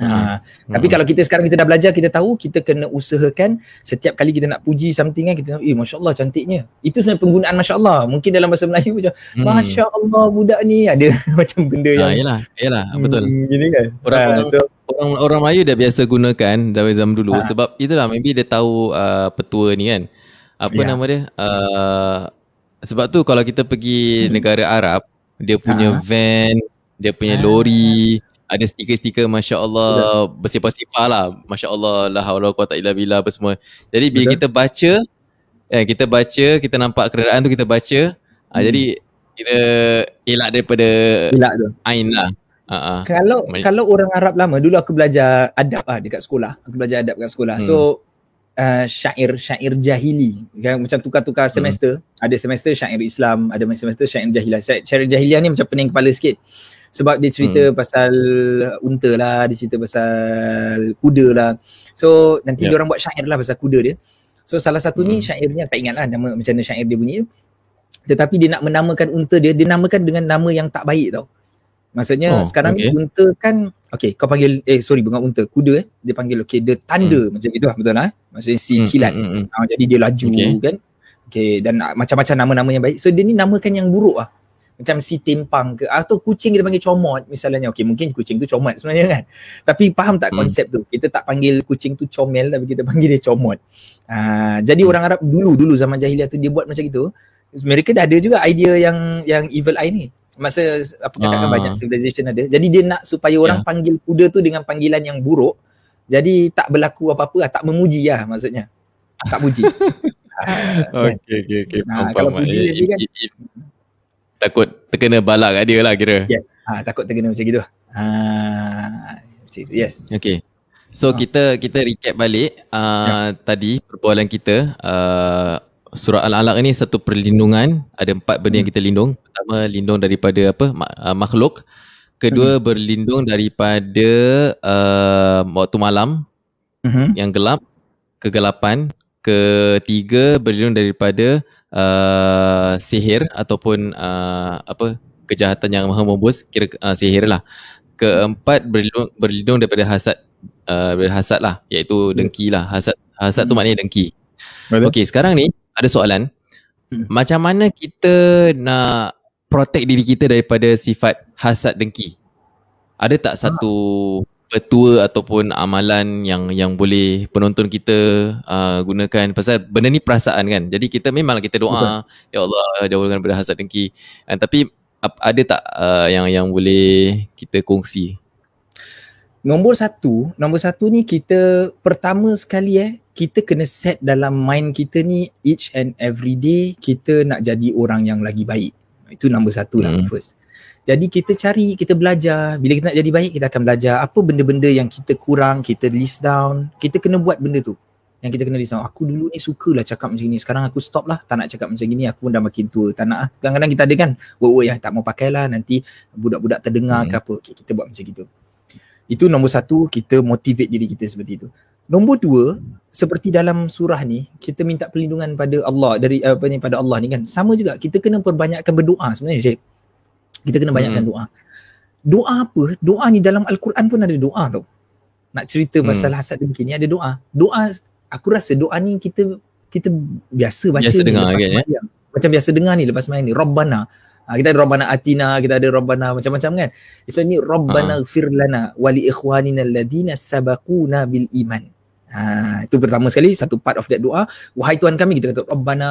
Hmm. Tapi kalau kita sekarang kita dah belajar, kita tahu kita kena usahakan setiap kali kita nak puji something kan kita eh masya-Allah cantiknya. Itu sebenarnya penggunaan masya-Allah. Mungkin dalam bahasa Melayu macam hmm. masya-Allah budak ni ada macam benda yang ha, yalah, yalah, hmm, betul. Gini kan. Orang, ha, so, orang orang Melayu dah biasa gunakan dari zaman dulu ha. sebab itulah maybe dia tahu uh, petua ni kan. Apa ya. nama dia? Uh, sebab tu kalau kita pergi hmm. negara Arab, dia punya ha. van, dia punya ha. lori, ada stiker-stiker Masya Allah bersepah-sepah lah Masya Allah La hawla quwata illa billah apa semua Jadi bila Betul. kita baca eh, Kita baca Kita nampak kenderaan tu kita baca ah, hmm. uh, Jadi Kita elak daripada Elak tu Ain lah uh-huh. Kalau Mac- kalau orang Arab lama Dulu aku belajar adab lah dekat sekolah Aku belajar adab dekat sekolah hmm. So uh, Syair Syair jahili kan? Macam tukar-tukar hmm. semester hmm. Ada semester syair Islam Ada semester syair jahiliah Syair jahiliah ni macam pening kepala sikit sebab dia cerita hmm. pasal unta lah, dia cerita pasal kuda lah. So nanti yeah. dia orang buat syair lah pasal kuda dia. So salah satu hmm. ni syairnya tak ingat lah nama macam mana syair dia bunyi. Tetapi dia nak menamakan unta dia, dia namakan dengan nama yang tak baik tau. Maksudnya oh, sekarang okay. unta kan Okay kau panggil Eh sorry bukan unta Kuda eh Dia panggil okay The thunder hmm. Macam itu lah betul lah eh? Maksudnya si hmm, kilat hmm, hmm, hmm. Jadi dia laju okay. kan Okay dan macam-macam nama-nama yang baik So dia ni namakan yang buruk lah macam si timpang ke? Atau kucing kita panggil comot misalnya. Okey mungkin kucing tu comot sebenarnya kan. Tapi faham tak hmm. konsep tu? Kita tak panggil kucing tu comel tapi kita panggil dia comot. Uh, jadi hmm. orang Arab dulu dulu zaman jahiliah tu dia buat macam itu mereka dah ada juga idea yang yang evil eye ni. Masa apa cakap uh. banyak civilization ada. Jadi dia nak supaya orang yeah. panggil kuda tu dengan panggilan yang buruk. Jadi tak berlaku apa-apa lah, tak memuji lah maksudnya. Tak puji. Okey okey okey. Nah, kalau puji eh, kan takut terkena balak kat dia lah kira. Yes. Ha, takut terkena macam gitu. Ha, yes. Okay. So ha. kita kita recap balik uh, ya. tadi perbualan kita uh, surah Al-Alaq ni satu perlindungan ada empat benda hmm. yang kita lindung. Pertama lindung daripada apa makhluk. Kedua hmm. berlindung daripada uh, waktu malam hmm. yang gelap, kegelapan. Ketiga berlindung daripada uh, sihir ataupun uh, apa kejahatan yang maha membus kira uh, sihir lah. Keempat berlindung, berlindung daripada hasad uh, hasad lah iaitu dengki lah. Hasad hasad tu hmm. maknanya dengki. Okey, sekarang ni ada soalan. Hmm. Macam mana kita nak protect diri kita daripada sifat hasad dengki? Ada tak satu petua ataupun amalan yang yang boleh penonton kita uh, gunakan. Pasal benda ni perasaan kan? Jadi kita memanglah kita doa Betul. ya Allah jauhkan daripada hasad dengki. Uh, tapi ada tak uh, yang yang boleh kita kongsi? Nombor satu nombor satu ni kita pertama sekali eh kita kena set dalam mind kita ni each and every day kita nak jadi orang yang lagi baik. Itu nombor satu lah hmm. first jadi kita cari, kita belajar. Bila kita nak jadi baik, kita akan belajar apa benda-benda yang kita kurang, kita list down. Kita kena buat benda tu. Yang kita kena list down. Aku dulu ni sukalah cakap macam ni. Sekarang aku stop lah. Tak nak cakap macam ni. Aku pun dah makin tua. Tak nak lah. Kadang-kadang kita ada kan. Woi, yang tak mau pakai lah. Nanti budak-budak terdengar hmm. ke apa. Okay, kita buat macam gitu. Itu nombor satu, kita motivate diri kita seperti itu. Nombor dua, seperti dalam surah ni, kita minta perlindungan pada Allah dari apa ni pada Allah ni kan. Sama juga kita kena perbanyakkan berdoa sebenarnya Syekh. Kita kena banyakkan hmm. doa. Doa apa? Doa ni dalam Al-Quran pun ada doa tau. Nak cerita hmm. pasal hasad dengki ni ada doa. Doa aku rasa doa ni kita kita biasa baca biasa dengar kan ya. Macam biasa dengar ni lepas main ni Rabbana. Ha, kita ada Rabbana Atina, kita ada Rabbana macam-macam kan. So ni Rabbana ha. gfir lana wa li ikhwanina alladhina sabaquna bil iman. Ha, itu pertama sekali satu part of that doa. Wahai tuhan kami kita kata rabbana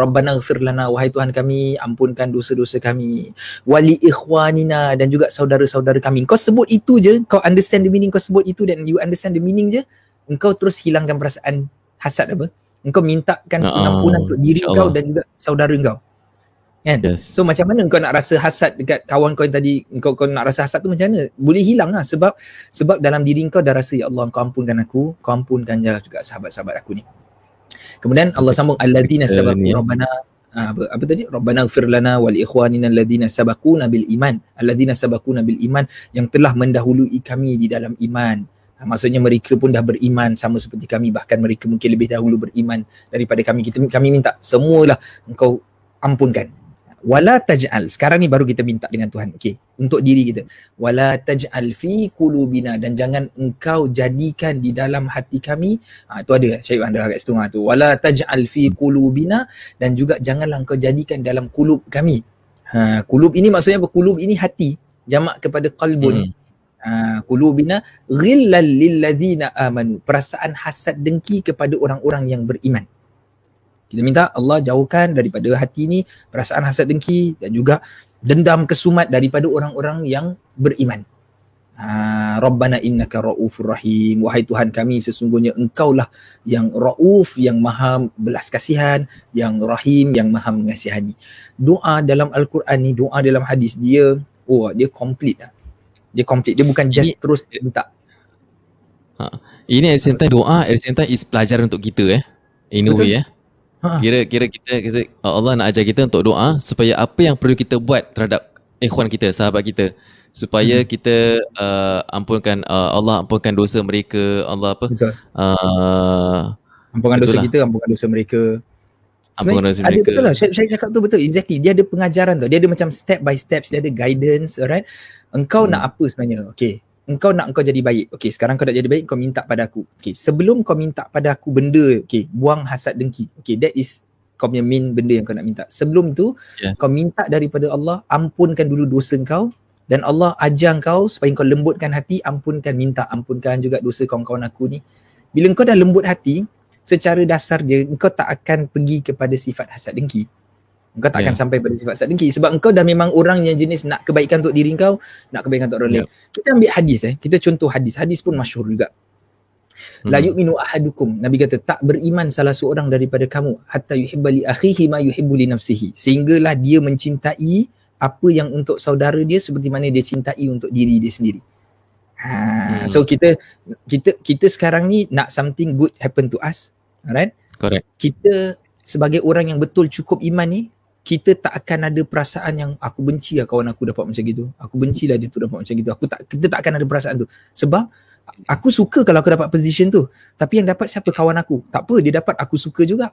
rabbana ighfir lana. Wahai tuhan kami ampunkan dosa-dosa kami. Wali ikhwanina dan juga saudara-saudara kami. Kau sebut itu je kau understand the meaning kau sebut itu dan you understand the meaning je engkau terus hilangkan perasaan hasad apa. Engkau mintakan uh-uh. ampunan untuk diri kau dan juga saudara kau kan? Yes. so macam mana kau nak rasa hasad dekat kawan kau yang tadi? Kau kau nak rasa hasad tu macam mana? Boleh hilang lah sebab sebab dalam diri kau dah rasa ya Allah kau ampunkan aku kau ampunkan juga sahabat-sahabat aku ni. Kemudian Allah sambung alladzina sabaku rabbana. Ah, apa, apa tadi? Rabbana ighfir lana wal ikhwanina alladzina sabaquna bil iman. Alladzina sabaquna bil iman yang telah mendahului kami di dalam iman. Ah, maksudnya mereka pun dah beriman sama seperti kami. Bahkan mereka mungkin lebih dahulu beriman daripada kami. Kita kami minta semualah engkau ampunkan wala taj'al. Sekarang ni baru kita minta dengan Tuhan. Okey untuk diri kita. Wala taj'al fi qulubina. Dan jangan engkau jadikan di dalam hati kami. Ha, tu ada Syed anda kat situ ha, tu. Wala taj'al fi qulubina. Dan juga janganlah engkau jadikan dalam kulub kami. Ha kulub ini maksudnya apa? Kulub ini hati. Jamak kepada qalbun. Hmm. ha qulubina ghillal lil ladzina amanu. Perasaan hasad dengki kepada orang-orang yang beriman kita minta Allah jauhkan daripada hati ni perasaan hasad dengki dan juga dendam kesumat daripada orang-orang yang beriman. Ha, Rabbana innaka raufur rahim. Wahai Tuhan kami sesungguhnya engkaulah yang rauf, yang maha belas kasihan, yang rahim, yang maha mengasihani. Doa dalam Al-Quran ni, doa dalam hadis dia, oh dia complete lah. Dia complete. Dia bukan just Ini- terus minta. Ini at the same time doa, at the same time is pelajaran untuk kita eh. In a way eh. Ha. Kira kira kita, kita Allah nak ajar kita untuk doa supaya apa yang perlu kita buat terhadap ikhwan kita, sahabat kita supaya Hmm. kita uh, ampunkan uh, Allah ampunkan dosa mereka, Allah apa? Betul. Uh, Ampunkan Betul dosa lah. kita, ampunkan dosa mereka. Ampunkan dosa ada mereka. betul lah. Syed, Syed cakap tu betul. Exactly. Dia ada pengajaran tu. Dia ada macam step by steps. Dia ada guidance. Alright. Engkau Hmm. nak apa sebenarnya? Okay. Engkau nak engkau jadi baik. Okay. Sekarang kau nak jadi baik. Kau minta pada aku. Okay. Sebelum kau minta pada aku benda. Okay. Buang hasad dengki. Okay. That is kau punya main benda yang kau nak minta. Sebelum tu, Yeah. kau minta daripada Allah, ampunkan dulu dosa kau dan Allah ajar kau supaya kau lembutkan hati, ampunkan, minta ampunkan juga dosa kawan-kawan aku ni. Bila kau dah lembut hati, secara dasar dia engkau tak akan pergi kepada sifat hasad dengki. Engkau tak akan Yeah. sampai pada sifat hasad dengki sebab engkau dah memang orang yang jenis nak kebaikan untuk diri kau, nak kebaikan untuk orang lain. Kita ambil hadis eh, kita contoh hadis. Hadis pun masyhur juga. La hmm. yu'minu ahadukum. Nabi kata tak beriman salah seorang daripada kamu hatta yuhibba li akhihi ma yuhibbu li nafsihi. Sehinggalah dia mencintai apa yang untuk saudara dia seperti mana dia cintai untuk diri dia sendiri. Ha, Hmm. so kita kita kita sekarang ni nak something good happen to us. Alright? Correct. Kita sebagai orang yang betul cukup iman ni kita tak akan ada perasaan yang aku benci lah kawan aku dapat macam gitu. Aku benci lah dia tu dapat macam gitu. Aku tak kita tak akan ada perasaan tu. Sebab aku suka kalau aku dapat position tu. Tapi yang dapat siapa kawan aku? Tak apa dia dapat aku suka juga.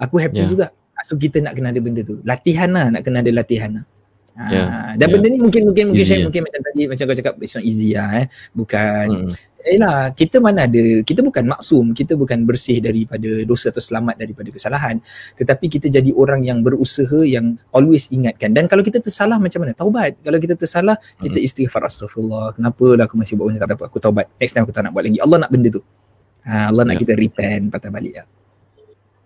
Aku happy Yeah. juga. So kita nak kena ada benda tu. Latihan lah nak kena ada latihan lah. Ha, Yeah. dan Yeah. benda ni mungkin mungkin mungkin Easy, saya yeah. mungkin macam tadi macam kau cakap it's not easy lah eh. Bukan Hmm. Eh lah, kita mana ada, kita bukan maksum, kita bukan bersih daripada dosa atau selamat daripada kesalahan. Tetapi kita jadi orang yang berusaha yang always ingatkan. Dan kalau kita tersalah macam mana? Taubat. Kalau kita tersalah, kita Hmm. istighfar astagfirullah. Kenapa lah aku masih buat benda tak apa. Aku taubat. Next time aku tak nak buat lagi. Allah nak benda tu. Ha, Allah nak Ya. kita repent, patah balik lah.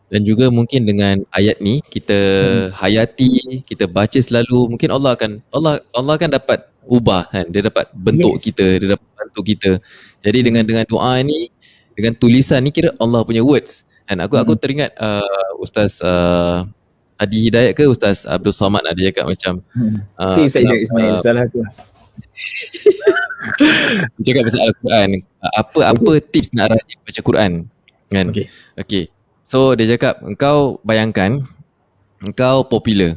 Dan juga mungkin dengan ayat ni kita Hmm. hayati, kita baca selalu, mungkin Allah akan Allah Allah akan dapat ubah kan. Dia dapat bentuk Yes. kita, dia dapat bantu kita. Jadi dengan dengan doa ni, dengan tulisan ni kira Allah punya words. Kan aku aku Hmm. teringat uh, Ustaz uh, Adi Hidayat ke Ustaz Abdul Samad ada cakap macam Hmm. uh, Okay, Ustaz Hidayat kenapa- Ismail. Salah aku lah. Cakap pasal Al-Quran Uh, apa apa tips nak rajin baca Quran kan Okay. okay so dia cakap engkau bayangkan engkau popular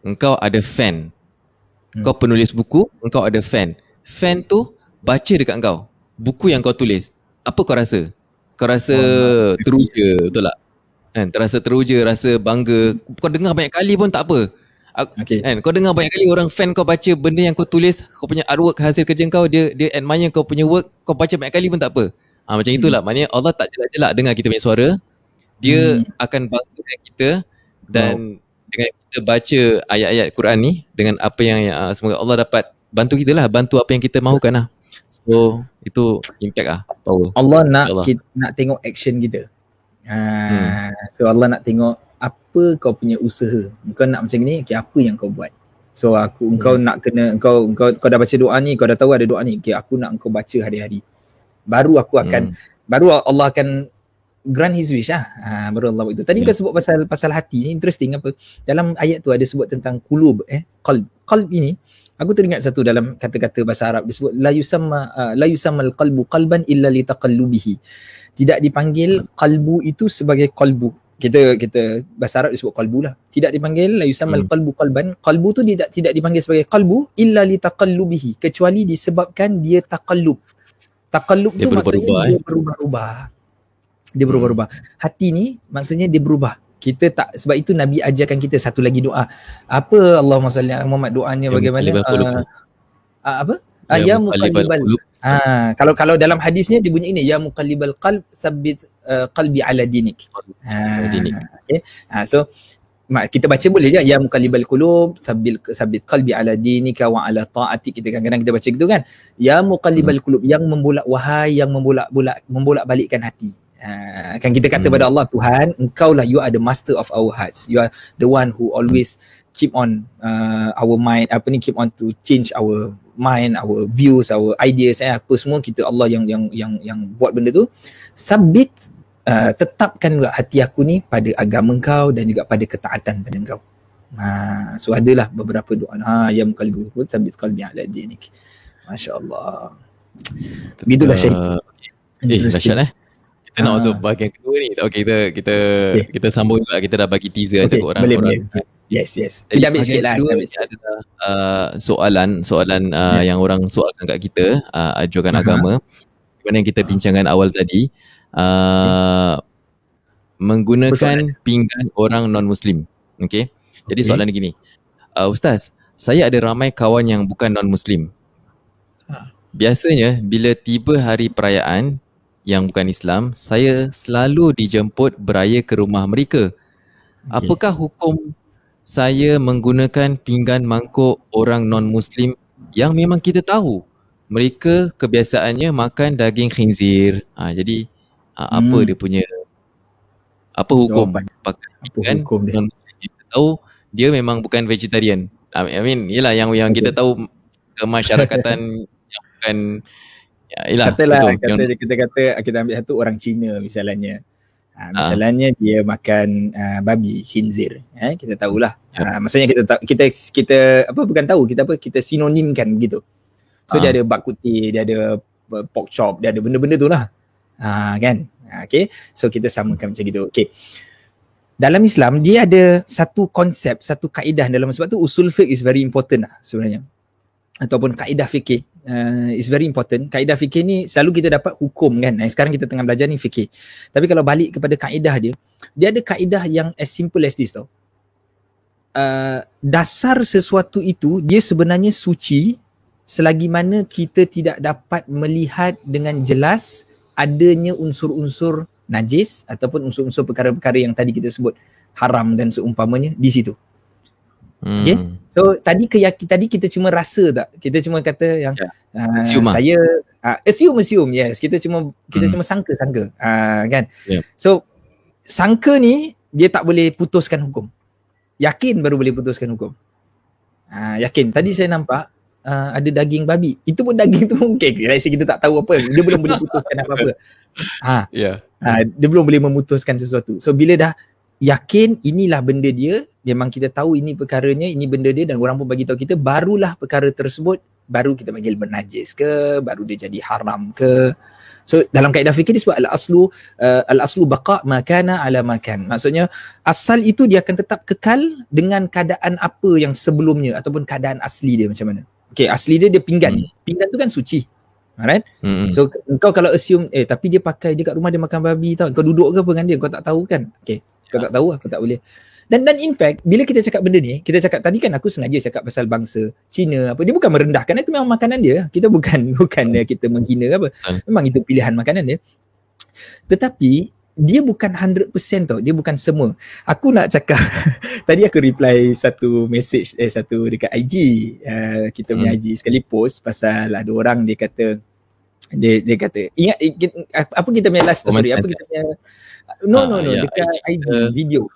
engkau ada fan Hmm. kau penulis buku engkau ada fan fan tu baca dekat engkau buku yang kau tulis apa kau rasa kau rasa Oh, teruja betul tak kan terasa teruja rasa bangga kau dengar banyak kali pun tak apa Okay. Kan kau dengar banyak kali orang fan kau baca benda yang kau tulis, kau punya artwork hasil kerja kau dia dia admire kau punya work, kau baca banyak kali pun tak apa. Ha, macam itulah maknanya Allah tak jelak-jelak dengar kita punya suara. Dia Hmm. akan banggakan kita dan dengan kita baca ayat-ayat Quran ni dengan apa yang uh, semoga Allah dapat bantu kita lah, bantu apa yang kita mahukan lah. So itu impact lah, power. Allah nak InsyaAllah. kita, nak tengok action kita. Ha, Hmm. so Allah nak tengok apa kau punya usaha. Kau nak macam ni, okay, apa yang kau buat. So aku Hmm. engkau nak kena engkau engkau kau dah baca doa ni, kau dah tahu ada doa ni. Okay, aku nak engkau baca hari-hari. Baru aku akan Hmm. baru Allah akan grant his wish lah. Ha, baru Allah buat itu. Tadi yeah. kau sebut pasal pasal hati ni interesting apa? Dalam ayat tu ada sebut tentang kulub eh qalb. Qalb ini aku teringat satu dalam kata-kata bahasa Arab disebut la yusamma uh, la yusammal qalbu qalban illa li taqallubihi. Tidak dipanggil qalbu itu sebagai qalbu. Kita kita bahasa Arab disebut qalbu lah. Tidak dipanggil la yusammal hmm. qalbu qalban. Qalbu tu tidak tidak dipanggil sebagai qalbu illa li taqallubihi kecuali disebabkan dia taqallub. Taqallub tu maksudnya dia eh? berubah-ubah dia berubah-ubah. Hati ni maksudnya dia berubah. Kita tak sebab itu Nabi ajarkan kita satu lagi doa. Apa Allahumma salli ala Muhammad doanya ya, bagaimana? Uh, uh, apa? Ya, ya muqallibal. Ha, kalau kalau dalam hadisnya dia bunyi ini ya muqallibal qalb sabbit uh, qalbi ala dinik. Ha, dinik. Okay. Ha, so kita baca boleh je ya muqallibal qulub sabbil sabbit qalbi ala dinika wa ala taati kita kadang-kadang kita baca gitu kan ya muqallibal hmm. qulub yang membolak wahai yang membolak-bolak membolak-balikkan hati Uh, kan kita kata hmm. pada Allah Tuhan engkau lah you are the master of our hearts. You are the one who always keep on uh, our mind apa ni keep on to change our mind our views our ideas eh, apa semua kita Allah yang yang yang yang buat benda tu. Sabit uh, tetapkan juga hati aku ni pada agama engkau dan juga pada ketaatan pada engkau. Ha so adalah beberapa doa. Ha ya qalbi sabit qalbi ala dinik. Masyaallah begitulah syekh. Uh, eh dahsyat eh kita nak masuk bahagian kedua ni. Okay, kita kita okay. kita sambung juga. Kita dah bagi teaser okay. orang. Boleh, orang. boleh. Yes, yes. Kita ambil sikit lah. Kedua kita adalah uh, soalan, soalan uh, yeah. yang orang soalkan kat kita, uh, ajukan uh-huh. agama. Mana yang kita bincangkan awal tadi. Uh, okay. Menggunakan Persoalan. pinggan orang non-Muslim. Okay. Jadi okay. soalan ni gini. Uh, Ustaz, saya ada ramai kawan yang bukan non-Muslim. Ha. Biasanya bila tiba hari perayaan, yang bukan Islam, saya selalu dijemput beraya ke rumah mereka. Okay. Apakah hukum saya menggunakan pinggan mangkuk orang non-Muslim yang memang kita tahu mereka kebiasaannya makan daging khinzir. Ha, jadi ha, apa hmm. dia punya apa hukum pakai pinggan non-Muslim kita tahu dia memang bukan vegetarian. I mean, yalah yang yang okay. kita tahu kemasyarakatan yang bukan Ya, yalah, Katalah betul. kata kita kata kita ambil satu orang Cina misalnya. Ha, misalnya ha. dia makan uh, babi khinzir eh kita tahulah ya. ha, maksudnya kita kita kita apa bukan tahu kita apa kita sinonimkan begitu so ha. dia ada bakuti dia ada pork chop dia ada benda-benda tu lah ha, kan ha, okay so kita samakan macam gitu okay dalam Islam dia ada satu konsep satu kaedah dalam sebab tu usul fiqh is very important lah sebenarnya ataupun kaedah fikih uh, is very important. Kaedah fikih ni selalu kita dapat hukum kan. Eh, sekarang kita tengah belajar ni fikih. Tapi kalau balik kepada kaedah dia, dia ada kaedah yang as simple as this tau. Uh, dasar sesuatu itu dia sebenarnya suci selagi mana kita tidak dapat melihat dengan jelas adanya unsur-unsur najis ataupun unsur-unsur perkara-perkara yang tadi kita sebut haram dan seumpamanya di situ. Hmm. Okay. So tadi keyakin tadi kita cuma rasa tak? Kita cuma kata yang yeah. uh, saya uh, assume assume yes. Kita cuma kita hmm. cuma sangka-sangka. Uh, kan? Yeah. So sangka ni dia tak boleh putuskan hukum. Yakin baru boleh putuskan hukum. Uh, yakin. Tadi saya nampak uh, ada daging babi. Itu pun daging tu mungkin. Let's kita tak tahu apa. Dia belum boleh putuskan apa-apa. Ha. Yeah. Uh, dia belum boleh memutuskan sesuatu. So bila dah yakin inilah benda dia memang kita tahu ini perkaranya ini benda dia dan orang pun bagi tahu kita barulah perkara tersebut baru kita panggil bernajis ke baru dia jadi haram ke so dalam kaedah fikir disebut al aslu uh, al aslu baqa makana ala makan maksudnya asal itu dia akan tetap kekal dengan keadaan apa yang sebelumnya ataupun keadaan asli dia macam mana okey asli dia dia pinggan hmm. pinggan tu kan suci Alright. Mm-hmm. So kau kalau assume eh tapi dia pakai dia kat rumah dia makan babi tau. Kau duduk ke apa dengan dia? Kau tak tahu kan? Okay. Kau tak tahu aku tak boleh. Dan dan in fact bila kita cakap benda ni, kita cakap tadi kan aku sengaja cakap pasal bangsa Cina apa dia bukan merendahkan itu memang makanan dia. Kita bukan bukan hmm. kita menghina apa. Hmm. Memang itu pilihan makanan dia. Tetapi dia bukan 100% tau. Dia bukan semua. Aku nak cakap tadi aku reply satu message eh satu dekat IG. Uh, kita punya hmm. IG sekali post pasal ada orang dia kata dia dia kata ingat apa kita punya last oh, sorry apa kita punya No, no, no. Ya, dekat IG, uh, video.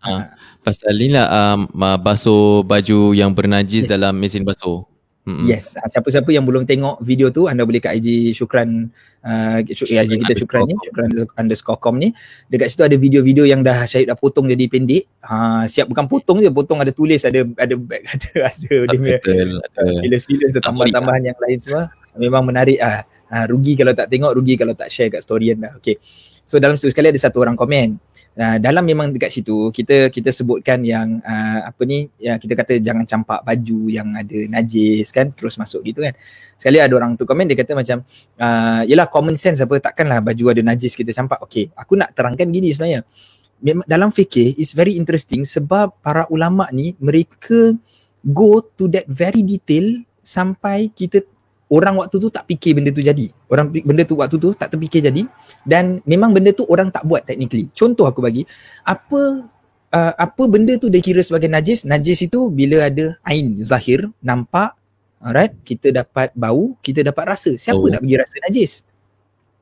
Uh, pasal ni lah um, basuh baju yang bernajis yeah. dalam mesin basuh. Mm-hmm. Yes, uh, siapa-siapa yang belum tengok video tu anda boleh kat IG Syukran uh, IG kita Syukran ni, Syukran underscore com ni. Dekat situ ada video-video yang dah Syahid dah potong jadi pendek. Ha, siap bukan potong je, potong ada tulis, ada ada back, ada ada dia fillers-fillers dan tambah-tambahan yang lain semua. Memang menarik ah. Ha, rugi kalau tak tengok, rugi kalau tak share kat story anda. Okay. So dalam situ sekali ada satu orang komen. Uh, dalam memang dekat situ kita kita sebutkan yang uh, apa ni yang kita kata jangan campak baju yang ada najis kan terus masuk gitu kan. Sekali ada orang tu komen dia kata macam uh, yalah common sense apa takkanlah baju ada najis kita campak. Okay, aku nak terangkan gini sebenarnya. Memang dalam fikir is very interesting sebab para ulama ni mereka go to that very detail sampai kita orang waktu tu tak fikir benda tu jadi. Orang benda tu waktu tu tak terfikir jadi dan memang benda tu orang tak buat technically. Contoh aku bagi, apa uh, apa benda tu dia kira sebagai najis? Najis itu bila ada ain zahir, nampak, alright, kita dapat bau, kita dapat rasa. Siapa oh. nak bagi rasa najis?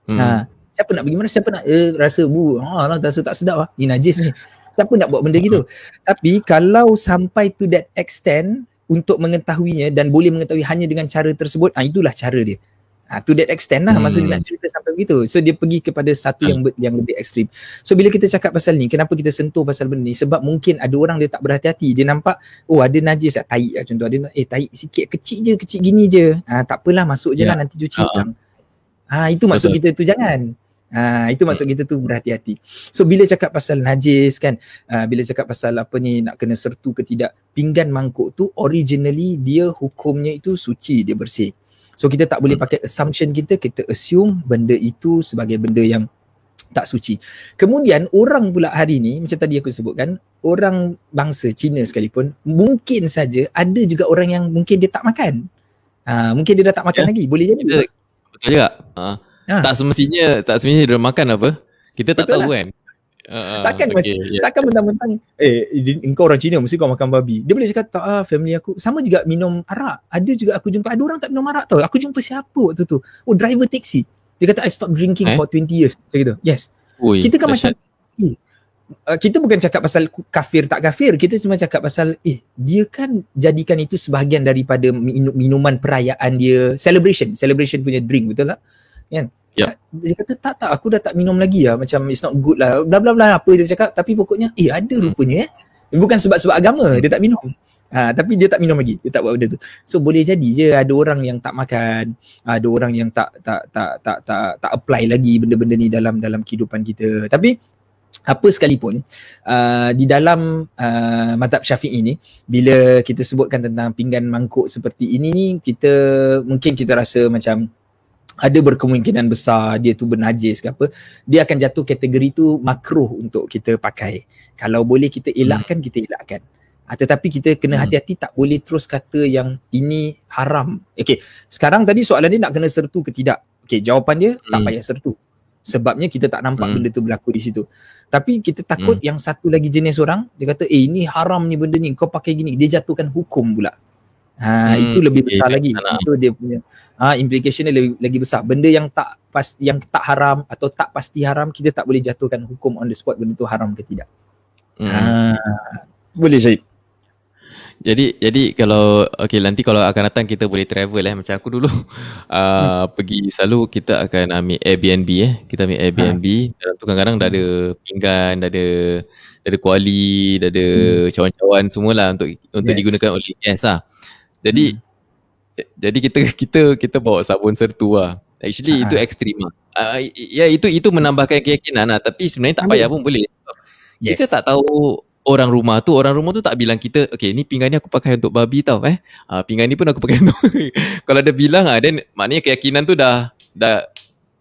Hmm. Ha, siapa nak bagi mana? Siapa nak eh, rasa bu? Ha lah, rasa tak sedap ah. Ini najis ni. Siapa nak buat benda gitu? Tapi kalau sampai to that extent, untuk mengetahuinya dan boleh mengetahui hanya dengan cara tersebut, ah itulah cara dia. Ah to that extent lah hmm. masa dia nak cerita sampai begitu. So dia pergi kepada satu yang hmm. yang lebih ekstrim. So bila kita cakap pasal ni, kenapa kita sentuh pasal benda ni? Sebab mungkin ada orang dia tak berhati-hati. Dia nampak oh ada najis tak tai lah contoh ada eh tai sikit kecil je, kecil gini je. Ah tak apalah masuk je yeah. lah nanti cuci uh-huh. Ah itu maksud Betul. kita tu jangan. Ha, itu maksud kita tu berhati-hati. So bila cakap pasal najis kan, uh, bila cakap pasal apa ni nak kena sertu ke tidak, pinggan mangkuk tu originally dia hukumnya itu suci, dia bersih. So kita tak boleh pakai assumption kita, kita assume benda itu sebagai benda yang tak suci. Kemudian orang pula hari ni macam tadi aku sebutkan, orang bangsa Cina sekalipun mungkin saja ada juga orang yang mungkin dia tak makan. Ha, mungkin dia dah tak makan ya. lagi. Boleh jadi. Betul juga. Ha. Ha. Tak semestinya tak semestinya dia makan apa. Kita tak Betul tahu lah. kan. Uh, takkan okay, macam yeah. takkan mentang-mentang eh engkau orang Cina mesti kau makan babi. Dia boleh cakap tak ah family aku sama juga minum arak. Ada juga aku jumpa ada orang tak minum arak tau. Aku jumpa siapa waktu tu? Oh driver taxi. Dia kata I stop drinking eh? for 20 years. Macam gitu. Yes. Ui, kita kan macam eh, uh, kita bukan cakap pasal kafir tak kafir. Kita cuma cakap pasal eh dia kan jadikan itu sebahagian daripada minuman perayaan dia celebration. Celebration punya drink betul tak? Kan? Yeah. Dia kata tak tak aku dah tak minum lagi lah. Macam it's not good lah. Bla bla bla apa dia cakap. Tapi pokoknya eh ada hmm. rupanya eh. Bukan sebab-sebab agama hmm. dia tak minum. Ha, tapi dia tak minum lagi. Dia tak buat benda tu. So boleh jadi je ada orang yang tak makan ada orang yang tak tak tak tak tak, tak apply lagi benda-benda ni dalam dalam kehidupan kita. Tapi apa sekalipun uh, di dalam uh, madhab syafi'i ni bila kita sebutkan tentang pinggan mangkuk seperti ini ni kita mungkin kita rasa macam ada berkemungkinan besar dia tu bernajis ke apa dia akan jatuh kategori tu makruh untuk kita pakai kalau boleh kita elakkan hmm. kita elakkan ha, tetapi kita kena hmm. hati-hati tak boleh terus kata yang ini haram okey sekarang tadi soalan dia nak kena sertu ke tidak okey jawapan dia hmm. tak payah sertu sebabnya kita tak nampak hmm. benda tu berlaku di situ tapi kita takut hmm. yang satu lagi jenis orang dia kata eh ini haram ni benda ni kau pakai gini dia jatuhkan hukum pula Ha hmm, itu lebih besar okay, lagi. Itu dia punya ha implication dia lebih lagi besar. Benda yang tak pas yang tak haram atau tak pasti haram kita tak boleh jatuhkan hukum on the spot benda tu haram ke tidak. Hmm. Ha boleh Syed. Jadi jadi kalau okey nanti kalau akan datang kita boleh travel eh macam aku dulu uh, hmm. pergi selalu kita akan ambil Airbnb eh. Kita ambil Airbnb ha. dan tu kadang-kadang dah ada pinggan, dah ada dah ada kuali, dah ada hmm. cawan-cawan semualah untuk untuk yes. digunakan oleh guest lah. Jadi hmm. jadi kita kita kita bawa sabun sertu lah. Actually uh itu ekstrim lah. Uh, ya itu itu menambahkan keyakinan lah tapi sebenarnya tak payah pun boleh. Yes. Kita tak tahu orang rumah tu, orang rumah tu tak bilang kita, okay ni pinggan ni aku pakai untuk babi tau eh. Uh, pinggan ni pun aku pakai untuk kalau ada bilang ah then maknanya keyakinan tu dah dah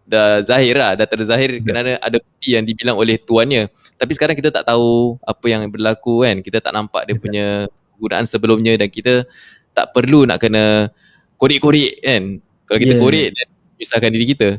dah zahir lah, dah terzahir yeah. kerana ada bukti yang dibilang oleh tuannya. Tapi sekarang kita tak tahu apa yang berlaku kan. Kita tak nampak dia punya penggunaan sebelumnya dan kita tak perlu nak kena korek-korek kan? Kalau kita yeah. korek dan menyusahkan diri kita.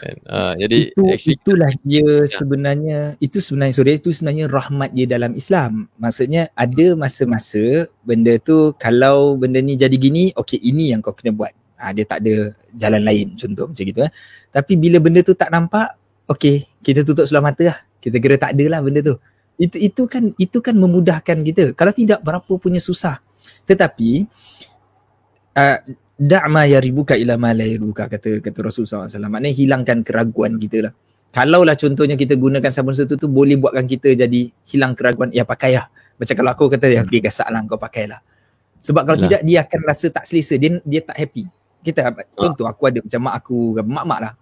Kan? Uh, jadi itu, itulah dia ya. sebenarnya itu sebenarnya sorry itu sebenarnya rahmat dia dalam Islam. Maksudnya ada masa-masa benda tu kalau benda ni jadi gini okey ini yang kau kena buat. Ha, dia tak ada jalan lain contoh macam gitu eh. tapi bila benda tu tak nampak okey kita tutup sebelah mata lah. Kita kira tak ada lah benda tu. Itu itu kan itu kan memudahkan kita. Kalau tidak berapa punya susah tetapi uh, da'ma yaribuka ila ma la yaribuka kata kata Rasulullah SAW. Maknanya hilangkan keraguan kita lah. Kalau lah contohnya kita gunakan sabun setu tu boleh buatkan kita jadi hilang keraguan ya pakai lah. Macam kalau aku kata ya dia gasak lah kau pakai lah. Sebab kalau Lah. tidak dia akan rasa tak selesa. Dia dia tak happy. Kita contoh aku ada macam mak aku, mak-mak lah.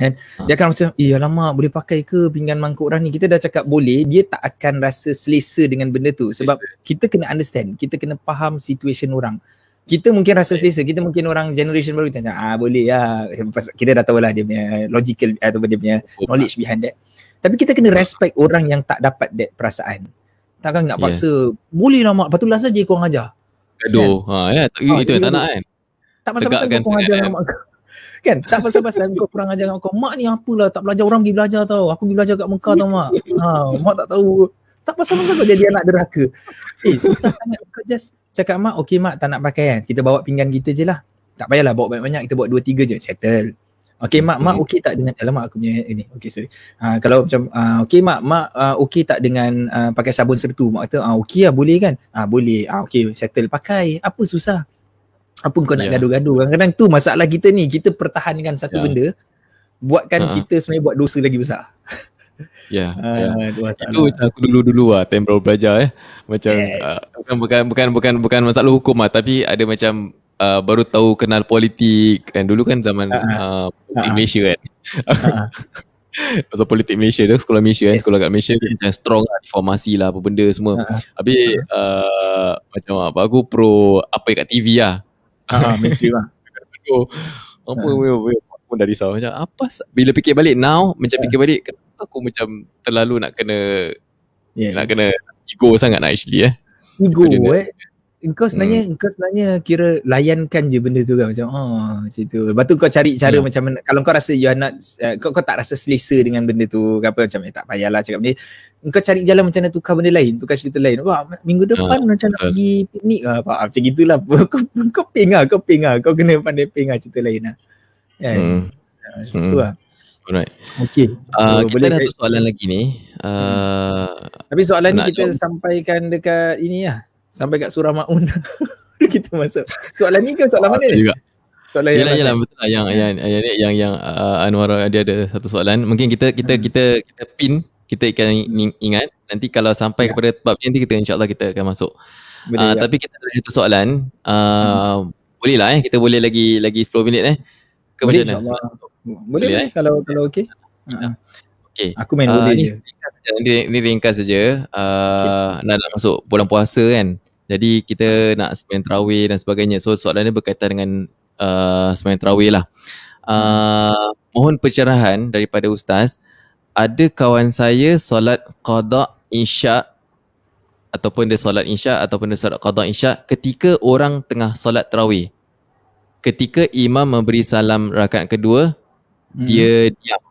Kan? Dia akan macam, eh alamak boleh pakai ke pinggan mangkuk orang ni? Kita dah cakap boleh, dia tak akan rasa selesa dengan benda tu. Sebab kita kena understand, kita kena faham situation orang. Kita mungkin rasa selesa, kita mungkin orang generation baru kita macam, ah boleh lah. Kita dah tahu lah dia punya logical ataupun dia punya knowledge behind that. Tapi kita kena respect orang yang tak dapat that perasaan. Takkan nak Yeah. paksa, boleh lah mak, patulah saja kau ajar. Gaduh. Ha, ya, itu itu yang tak nak kan. Tak pasal-pasal kurang ajar sangat, dengan mak kau. Kan? Tak pasal-pasal kau kurang ajar dengan kau. Mak ni apalah tak belajar orang pergi belajar tau. Aku pergi belajar kat Mekah tau mak. Ha, mak tak tahu. Tak pasal-pasal kau jadi anak derhaka. Eh susah sangat kau just cakap mak okey mak tak nak pakai kan. Kita bawa pinggan kita je lah. Tak payahlah bawa banyak-banyak kita bawa dua tiga je settle. Okey mak mak okey tak dengan alamak aku punya ini. Okey sorry. Ha, kalau macam uh, okey mak mak uh, okey tak dengan uh, pakai sabun sertu. Mak kata ah okey lah boleh kan? Ah boleh. Ah okey settle pakai. Apa susah? Apa kau nak Ya. gaduh-gaduh? Kadang-kadang tu masalah kita ni. Kita pertahankan satu Ya. benda buatkan Ha. kita sebenarnya buat dosa lagi besar. Ya. ya. Ah, tu masalah. Itu macam aku dulu-dulu lah time baru belajar eh. Macam Yes. uh, bukan bukan bukan bukan bukan masalah hukum lah tapi ada macam uh, baru tahu kenal politik kan dulu kan zaman Ah, uh, politik Ah. Malaysia kan. Pasal politik Malaysia tu sekolah Malaysia kan Yes. sekolah kat Malaysia macam strong lah reformasi lah apa benda semua. Ah. Habis uh, macam apa aku pro apa kat TV lah. Ah, ah, mainstream lah. Aduh, apa uh. pun dah risau macam apa bila fikir balik now macam Ah. fikir balik kenapa aku macam terlalu nak kena Yes. nak kena ego sangat nak actually eh. ego eh. Engkau sebenarnya engkau sebenarnya kira layankan je benda tu kan macam oh macam tu. Lepas tu kau cari cara Ya. macam mana kalau kau rasa you are not uh, kau, kau tak rasa selesa dengan benda tu ke apa macam eh, tak payahlah cakap benda. Engkau cari jalan macam mana tukar benda lain, tukar cerita lain. Wah minggu depan macam nak pergi piknik ah apa macam gitulah. kau kau ping ah, kau ping ah. Kau kena pandai ping ah cerita lain lah. Kan? Hmm. Macam Hmm. tu lah. Alright. Okey. Uh, So, kita boleh ada satu soalan lagi ni. Uh, Tapi soalan ni kita jawab. sampaikan dekat ini lah. Sampai kat surah Maun. kita masuk. Soalan ni kan soalan mana ni? juga. Soalan Yalah yang yalah betul lah yang yang yang yang, yang, yang uh, Anwar dia ada satu soalan. Mungkin kita kita Hmm. kita kita pin kita akan ing- ingat nanti kalau sampai Ya. kepada bab ni nanti kita insyaallah kita akan masuk. Boleh Uh, tak? tapi kita ada satu soalan. Uh, boleh lah eh kita boleh lagi lagi 10 minit eh. Ke boleh macam mana? Boleh, Boleh, boleh, eh? kalau kalau okey. Uh, Okey. Aku main Ah, boleh ni je. ringkas saja. Ni, ni ringkas saja. Uh, nak, nak masuk bulan puasa kan. Jadi kita nak sembahyang tarawih dan sebagainya. So soalan ni berkaitan dengan uh, sembahyang tarawih lah. Uh, mohon pencerahan daripada ustaz. Ada kawan saya solat qada isyak ataupun dia solat isyak ataupun dia solat qada isyak ketika orang tengah solat tarawih. Ketika imam memberi salam rakaat kedua, Hmm. dia diam.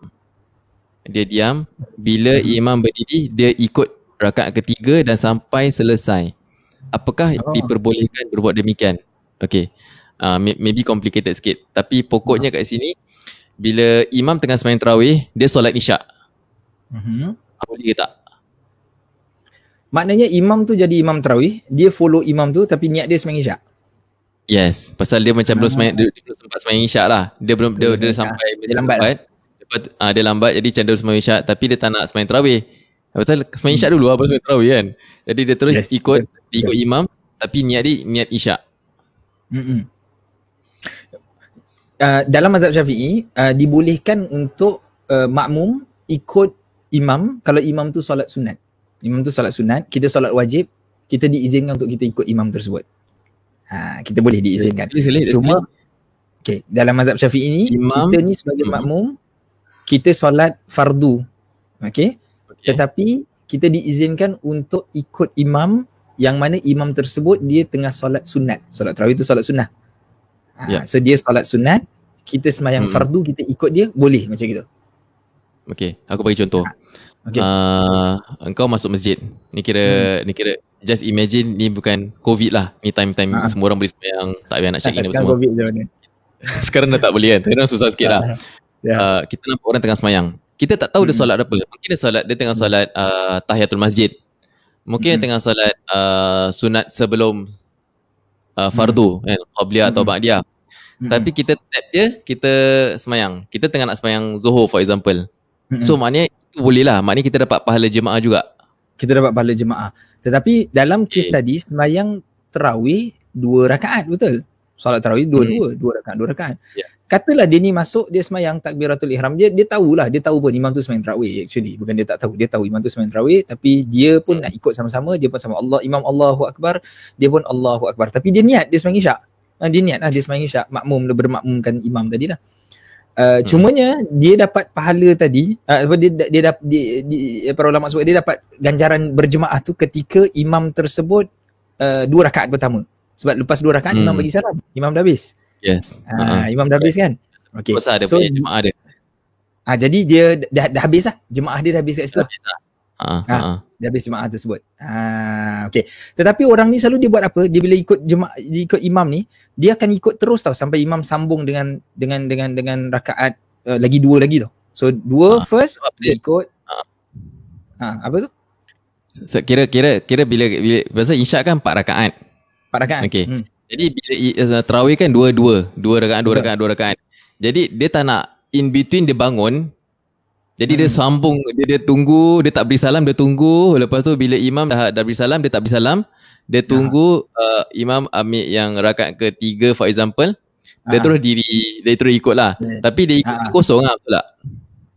Dia diam. Bila Hmm. imam berdiri, dia ikut rakaat ketiga dan sampai selesai. Apakah Oh. diperbolehkan berbuat demikian? Okay. Uh, may- maybe complicated sikit. Tapi pokoknya kat sini, bila imam tengah sembahyang tarawih, dia solat isyak. Mhm. Boleh ke tak? Maknanya imam tu jadi imam tarawih, dia follow imam tu tapi niat dia sembahyang isyak. Yes. Pasal dia macam belum Ah. sembahyang, dia, dia belum sempat sembahyang isyak lah. Dia belum, dia, Belum dia, sembahyang sampai Dia lambat lah. Lepas, uh, dia lambat jadi dia sembahyang isyak tapi dia tak nak sembahyang tarawih. Pasal sembahyang isyak dulu lah baru sembahyang tarawih kan. Jadi dia terus Yes, ikut. Dia ikut imam tapi niat dia niat isyak. Mm-mm. Uh, dalam mazhab Syafi'i uh, dibolehkan untuk uh, makmum ikut imam kalau imam tu solat sunat. Imam tu solat sunat, kita solat wajib, kita diizinkan untuk kita ikut imam tersebut. Ha, kita boleh diizinkan. Cuma okay, dalam mazhab Syafi'i ni Imam- kita ni sebagai Hmm. makmum kita solat fardu. Okay? okay. Tetapi kita diizinkan untuk ikut imam yang mana imam tersebut dia tengah solat sunat. Solat tarawih tu solat sunnah. Ha, Ya. So dia solat sunat, kita semayang Mm-mm. fardu, kita ikut dia, boleh macam gitu. Okay, aku bagi contoh. Okay. Uh, engkau masuk masjid. Ni kira ni kira just imagine ni bukan covid lah. Ni time-time Ah. semua orang boleh sembahyang, tak payah nak check in apa Sekarang semua. COVID je mana. Sekarang dah tak boleh kan. Sekarang susah sikit lah. Ya. Uh, kita nampak orang tengah sembahyang. Kita tak tahu dia Mm-mm. solat apa. Mungkin dia solat dia tengah solat uh, tahiyatul masjid. Mungkin dia Mm-mm. tengah solat uh, sunat sebelum uh, fardu kan qabliyah atau Hmm. ba'diyah. Mm-mm. Tapi kita tap je kita semayang. Kita tengah nak semayang Zuhur for example. Mm-mm. So maknanya itu boleh lah. Maknanya kita dapat pahala jemaah juga. kita dapat pahala jemaah. Tetapi dalam kes Okay. tadi sembahyang tarawih dua rakaat betul. Solat tarawih dua-dua, dua rakaat, dua rakaat. Ya. Katalah dia ni masuk dia sembahyang takbiratul ihram. Dia dia tahulah, dia tahu pun imam tu sembahyang tarawih actually. Bukan dia tak tahu, dia tahu imam tu sembahyang tarawih tapi dia pun Hmm. nak ikut sama-sama, dia pun sama Allah, imam Allahu akbar, dia pun Allahu akbar. Tapi dia niat dia sembahyang isyak. Ha, dia niat lah dia sembahyang isyak, makmum dia bermakmumkan imam tadi lah. Uh, Hmm. cumanya dia dapat pahala tadi uh, dia dia dapat dia, dia, para ulama sebut dia dapat ganjaran berjemaah tu ketika imam tersebut uh, dua rakaat pertama sebab lepas dua rakaat Hmm. imam bagi salam imam dah habis Yes. uh, Uh-huh. imam dah habis kan okey Pasal ada so punya jemaah dia. ah jadi dia dah, dah habis lah jemaah dia dah habis kat situ lah. Ha, Ah. ha. dah habis jemaah tersebut ah okey tetapi orang ni selalu dia buat apa dia bila ikut jemaah dia ikut imam ni dia akan ikut terus tau sampai imam sambung dengan dengan dengan dengan rakaat uh, lagi dua lagi tau so dua Ah, first dia dia- ikut Ah. ah apa tu So, kira kira kira bila bila pasal isyak kan 4 rakaat. Empat rakaat Okey. hmm. Jadi bila uh, tarawih kan dua dua, dua rakaat, dua rakaat, dua rakaat. Jadi dia tak nak in between dia bangun. Jadi dia Hmm. sambung, dia dia tunggu, dia tak beri salam, dia tunggu. Lepas tu bila imam dah dah beri salam, dia tak beri salam. Dia tunggu uh, imam ambil yang rakaat ketiga for example. Dia Ah. terus diri, dia terus ikut lah. Yeah. Tapi dia ikut Ah. kosong lah tak?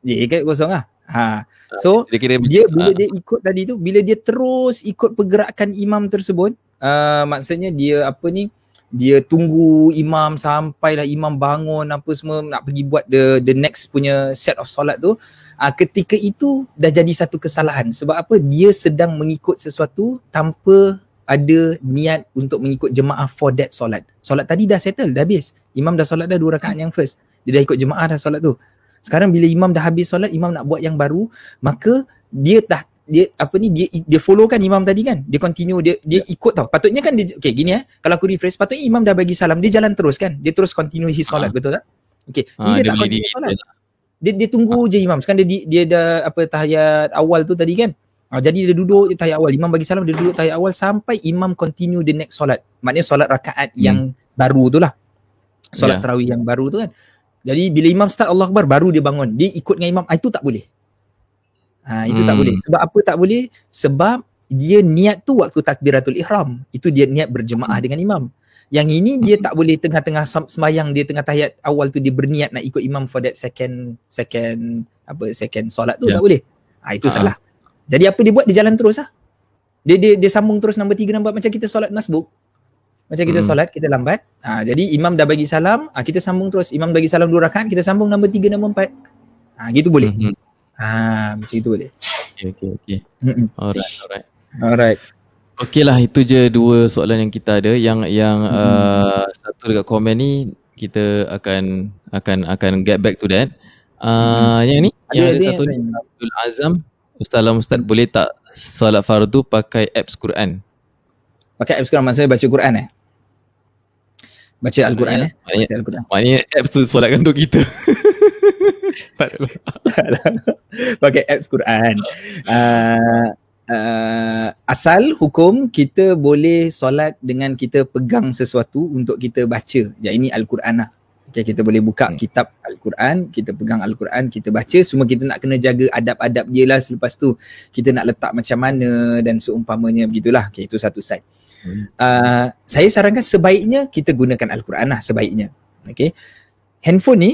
dia ikut kosong lah ha so Dia kira dia bila ah, dia ikut tadi tu bila dia terus ikut pergerakan imam tersebut uh, maksudnya dia apa ni dia tunggu imam sampailah imam bangun apa semua nak pergi buat the the next punya set of solat tu uh, ketika itu dah jadi satu kesalahan sebab apa dia sedang mengikut sesuatu tanpa ada niat untuk mengikut jemaah for that solat. Solat tadi dah settle, dah habis. Imam dah solat dah dua rakaat yang first. Dia dah ikut jemaah dah solat tu. Sekarang bila imam dah habis solat, imam nak buat yang baru, maka dia dah dia apa ni dia dia follow kan imam tadi kan? Dia continue dia dia ikut tau. Patutnya kan dia okey gini eh. Kalau aku rephrase patutnya imam dah bagi salam dia jalan terus kan? Dia terus continue his solat Ha. betul tak? Okey ah, ni dia, dia tak continue solat dia. dia dia tunggu je imam. Sekarang dia di- dia dah apa tahiyat awal tu tadi kan? Ha, jadi dia duduk je tahiyat awal. Imam bagi salam dia duduk tahiyat awal sampai imam continue the next solat maknanya solat rakaat yang baru tu lah. Solat Ya. tarawih yang baru tu kan? Jadi bila imam start Allah Akbar baru dia bangun. Dia ikut dengan imam ah, itu tak boleh ha, itu tak Hmm. boleh. Sebab apa tak boleh? Sebab dia niat tu waktu takbiratul ihram. Itu dia niat berjemaah dengan imam. Yang ini dia tak boleh tengah-tengah sem- sembahyang dia tengah tahiyat awal tu dia berniat nak ikut imam for that second second apa second solat tu Ya. tak boleh. Ha, itu Ah. salah. Jadi apa dia buat? Dia jalan terus lah. Dia dia dia sambung terus nombor tiga nombor macam kita solat masbuk macam kita Hmm. solat kita lambat. Ha, jadi imam dah bagi salam. Ha, kita sambung terus. Imam bagi salam dua rakaat kita sambung nombor tiga nombor empat. Ha, gitu boleh. Mhm. Ha, macam itu boleh Okay, okay, okay. Mm-mm. Alright, alright. alright Okey lah itu je dua soalan yang kita ada yang yang Hmm. uh, satu dekat komen ni kita akan akan akan get back to that. Uh, yang ni ada yang ada ada satu ni Abdul Azam Ustaz Alam Ustaz boleh tak solat fardu pakai apps Quran? pakai apps Quran maksudnya baca Quran eh baca Al-Quran eh Maknanya, baca Al-Quran maknanya apps tu solatkan untuk kita. pakai apps Quran. Uh, uh, asal hukum kita boleh solat dengan kita pegang sesuatu untuk kita baca. Ya ini Al-Quran lah. Okay, kita boleh buka Hmm. kitab Al-Quran, kita pegang Al-Quran, kita baca. Semua kita nak kena jaga adab-adab dia lah selepas tu. Kita nak letak macam mana dan seumpamanya begitulah. Okay, itu satu side. Hmm. Uh, saya sarankan sebaiknya kita gunakan Al-Quran lah sebaiknya. Okay. Handphone ni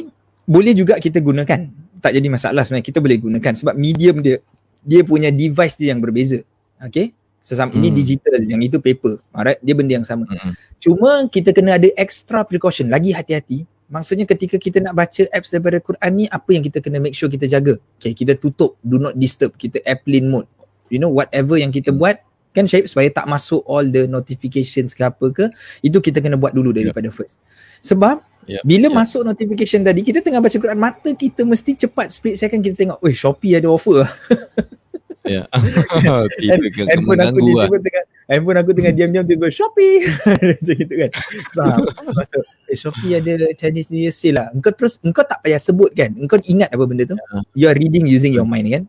boleh juga kita gunakan. Tak jadi masalah sebenarnya. Kita boleh gunakan sebab medium dia dia punya device dia yang berbeza. Okay. Sesama ini Hmm. digital, yang itu paper. Alright, dia benda yang sama. Mm-mm. Cuma kita kena ada extra precaution, lagi hati-hati. Maksudnya ketika kita nak baca apps daripada Quran ni, apa yang kita kena make sure kita jaga? Okay, kita tutup, do not disturb, kita airplane mode. You know, whatever yang kita Hmm. buat, kan Syaib supaya tak masuk all the notifications ke apa ke, itu kita kena buat dulu daripada first. Sebab Yep, bila yep. masuk notification tadi, kita tengah baca Quran, mata kita mesti cepat split second kita tengok, "Oi, Shopee ada offer." Ya. Itu ke handphone aku ni lah. tiba tengah handphone aku tengah diam-diam tiba Shopee macam gitu kan so masuk eh, Shopee ada Chinese New Year sale lah engkau terus engkau tak payah sebut kan engkau ingat apa benda tu Ya. you are reading using your mind kan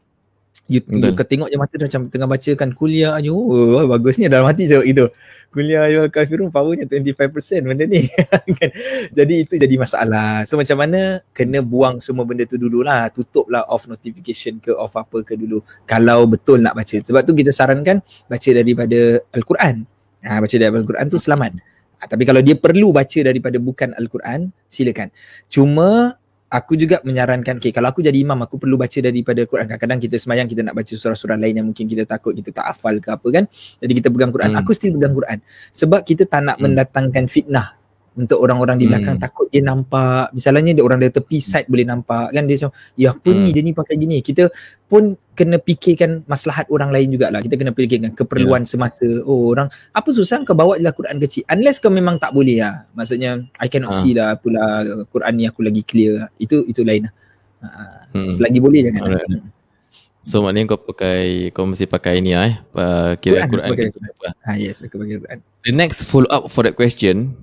You, you kau tengok je mata dia macam tengah bacakan kuliah ayo. Oh, bagusnya dalam hati tengok itu. Kuliah ayo kafirun powernya 25% benda ni. kan? Jadi itu jadi masalah. So macam mana kena buang semua benda tu dululah. Tutuplah off notification ke off apa ke dulu. Kalau betul nak baca. Sebab tu kita sarankan baca daripada Al-Quran. Ha, baca daripada Al-Quran tu selamat. Ha, tapi kalau dia perlu baca daripada bukan Al-Quran, silakan. Cuma aku juga menyarankan okay, kalau aku jadi imam aku perlu baca daripada Quran. Kadang-kadang kita semayang kita nak baca surah-surah lain yang mungkin kita takut kita tak hafal ke apa kan. Jadi kita pegang Quran. Hmm. aku still pegang Quran. Sebab kita tak nak hmm. mendatangkan fitnah untuk orang-orang di belakang hmm. takut dia nampak misalnya dia orang dari tepi side boleh nampak kan dia macam ya apa hmm. ni dia ni pakai gini kita pun kena fikirkan maslahat orang lain jugalah kita kena fikirkan keperluan yeah. semasa oh orang apa susah kau bawa je lah Quran kecil unless kau memang tak boleh lah maksudnya I cannot ha. see lah pula Quran ni aku lagi clear itu itu lain lah ha. hmm. selagi boleh jangan lah. So maknanya kau pakai kau mesti pakai ni lah eh kira Quran, Quran, Quran. Ha, yes aku pakai Quran. The next follow up for that question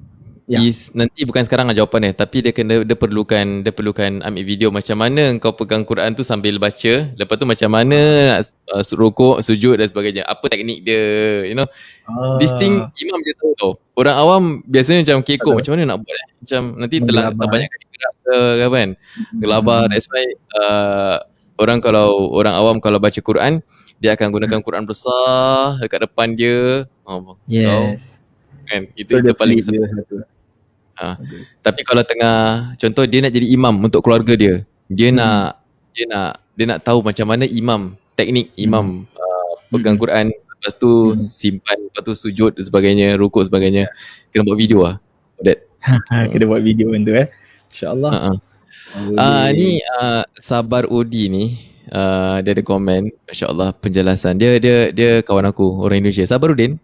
yeah. is nanti bukan sekarang lah jawapan dia tapi dia kena dia perlukan dia perlukan ambil video macam mana kau pegang Quran tu sambil baca. Lepas tu macam mana nak uh, rukuk sujud dan sebagainya. Apa teknik dia you know? Uh. this thing imam je tahu tau. Orang awam biasanya macam kekok macam mana nak buat eh? macam nanti telah terbanyak kali gerak ke kan? Gelabar hmm. that's why uh, orang kalau orang awam kalau baca Quran dia akan gunakan Quran besar dekat depan dia. Oh, yes. Kan? Itu so, itu paling satu Ha. Tapi kalau tengah contoh dia nak jadi imam untuk keluarga dia. Dia hmm. nak dia nak dia nak tahu macam mana imam, teknik imam hmm. uh, pegang hmm. Quran lepas tu hmm. simpan lepas tu sujud dan sebagainya, rukuk sebagainya. Kena buat video ah. That. Kena buat video benda eh. Insya-Allah. Uh-huh. Uh, ni uh, Sabar Odi ni uh, dia ada komen masya-Allah penjelasan dia dia dia kawan aku orang Indonesia Sabarudin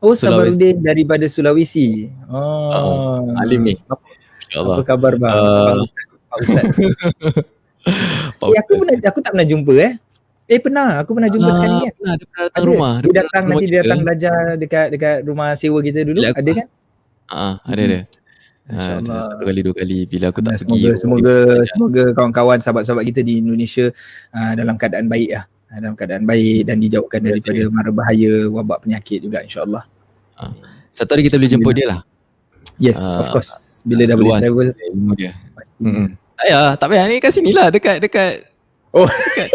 Oh Sabarudin daripada Sulawesi. Oh, oh alim ni. Apa, apa khabar bang? Uh, Pak Ustaz. Pak Ustaz. eh, aku pernah aku tak pernah jumpa eh. Eh pernah, aku pernah jumpa uh, sekali kan. Pernah, dia pernah datang ada. rumah. Dia, dia datang nanti dia datang belajar dekat dekat rumah sewa kita dulu. Bila ada kan? Ah, uh, ada ada. InsyaAllah. Satu kali dua kali bila aku tak semoga, pergi. Semoga semoga kawan-kawan sahabat-sahabat kita di Indonesia uh, dalam keadaan baik lah dalam keadaan baik dan dijauhkan daripada mara bahaya wabak penyakit juga insyaallah. Uh, satu hari kita boleh jemput dia lah. Yes, uh, of course. Bila dah boleh travel. Ilmu dia. Hmm. Tak payah, tak payah. Ni kat sini lah, dekat, dekat. Oh. Dekat.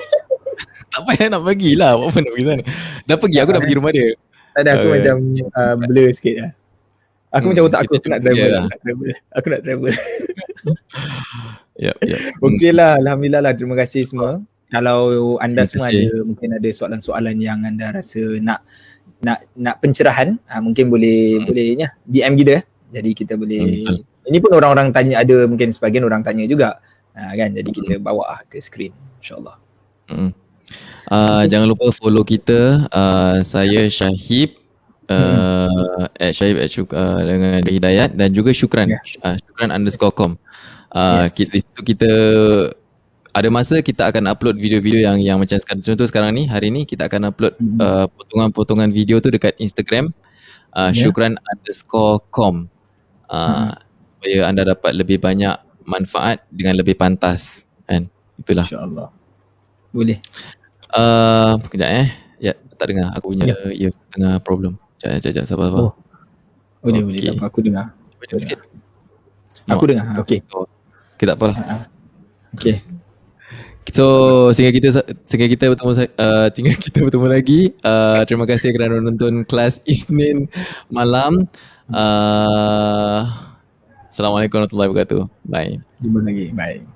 tak payah nak pergi lah. Apa nak pergi sana. Dah pergi, aku dah pergi rumah dia. Tak ada, aku uh, macam uh, blur sikit lah. Aku hmm, macam otak aku, aku nak travel. Lah. Nak travel. Aku nak travel. yep, yep. Okay lah, Alhamdulillah lah. Terima kasih semua kalau anda semua ada mungkin ada soalan-soalan yang anda rasa nak nak nak pencerahan uh, mungkin boleh hmm. bolehnya DM kita jadi kita boleh hmm. ini pun orang-orang tanya ada mungkin sebagian orang tanya juga uh, kan jadi kita hmm. bawa ke screen insyaallah hmm. uh, okay. jangan lupa follow kita uh, saya Syahib uh, hmm. at Syahib at Syuk, uh, dengan Hidayat dan juga Syukran yeah. uh, Syukran underscore com uh, yes. kita, kita ada masa kita akan upload video-video yang yang macam sekarang. Contoh sekarang ni hari ni kita akan upload mm-hmm. uh, potongan-potongan video tu dekat Instagram uh, yeah. syukran underscore com. Uh, mm-hmm. supaya anda dapat lebih banyak manfaat dengan lebih pantas kan? Itulah. Insyaallah. Boleh. Uh, kejap eh. Ya tak dengar. Aku punya yeah. ya tengah problem. Jap jap jap. Sabar sabar. Oh. boleh okay. boleh aku dengar. Aku dengar. Okey. Oh. kita apalah. Uh-huh. okey So sehingga kita sehingga kita bertemu uh, sehingga kita bertemu lagi. Uh, terima kasih kerana menonton kelas Isnin malam. Uh, Assalamualaikum warahmatullahi wabarakatuh. Bye. Jumpa lagi. Bye.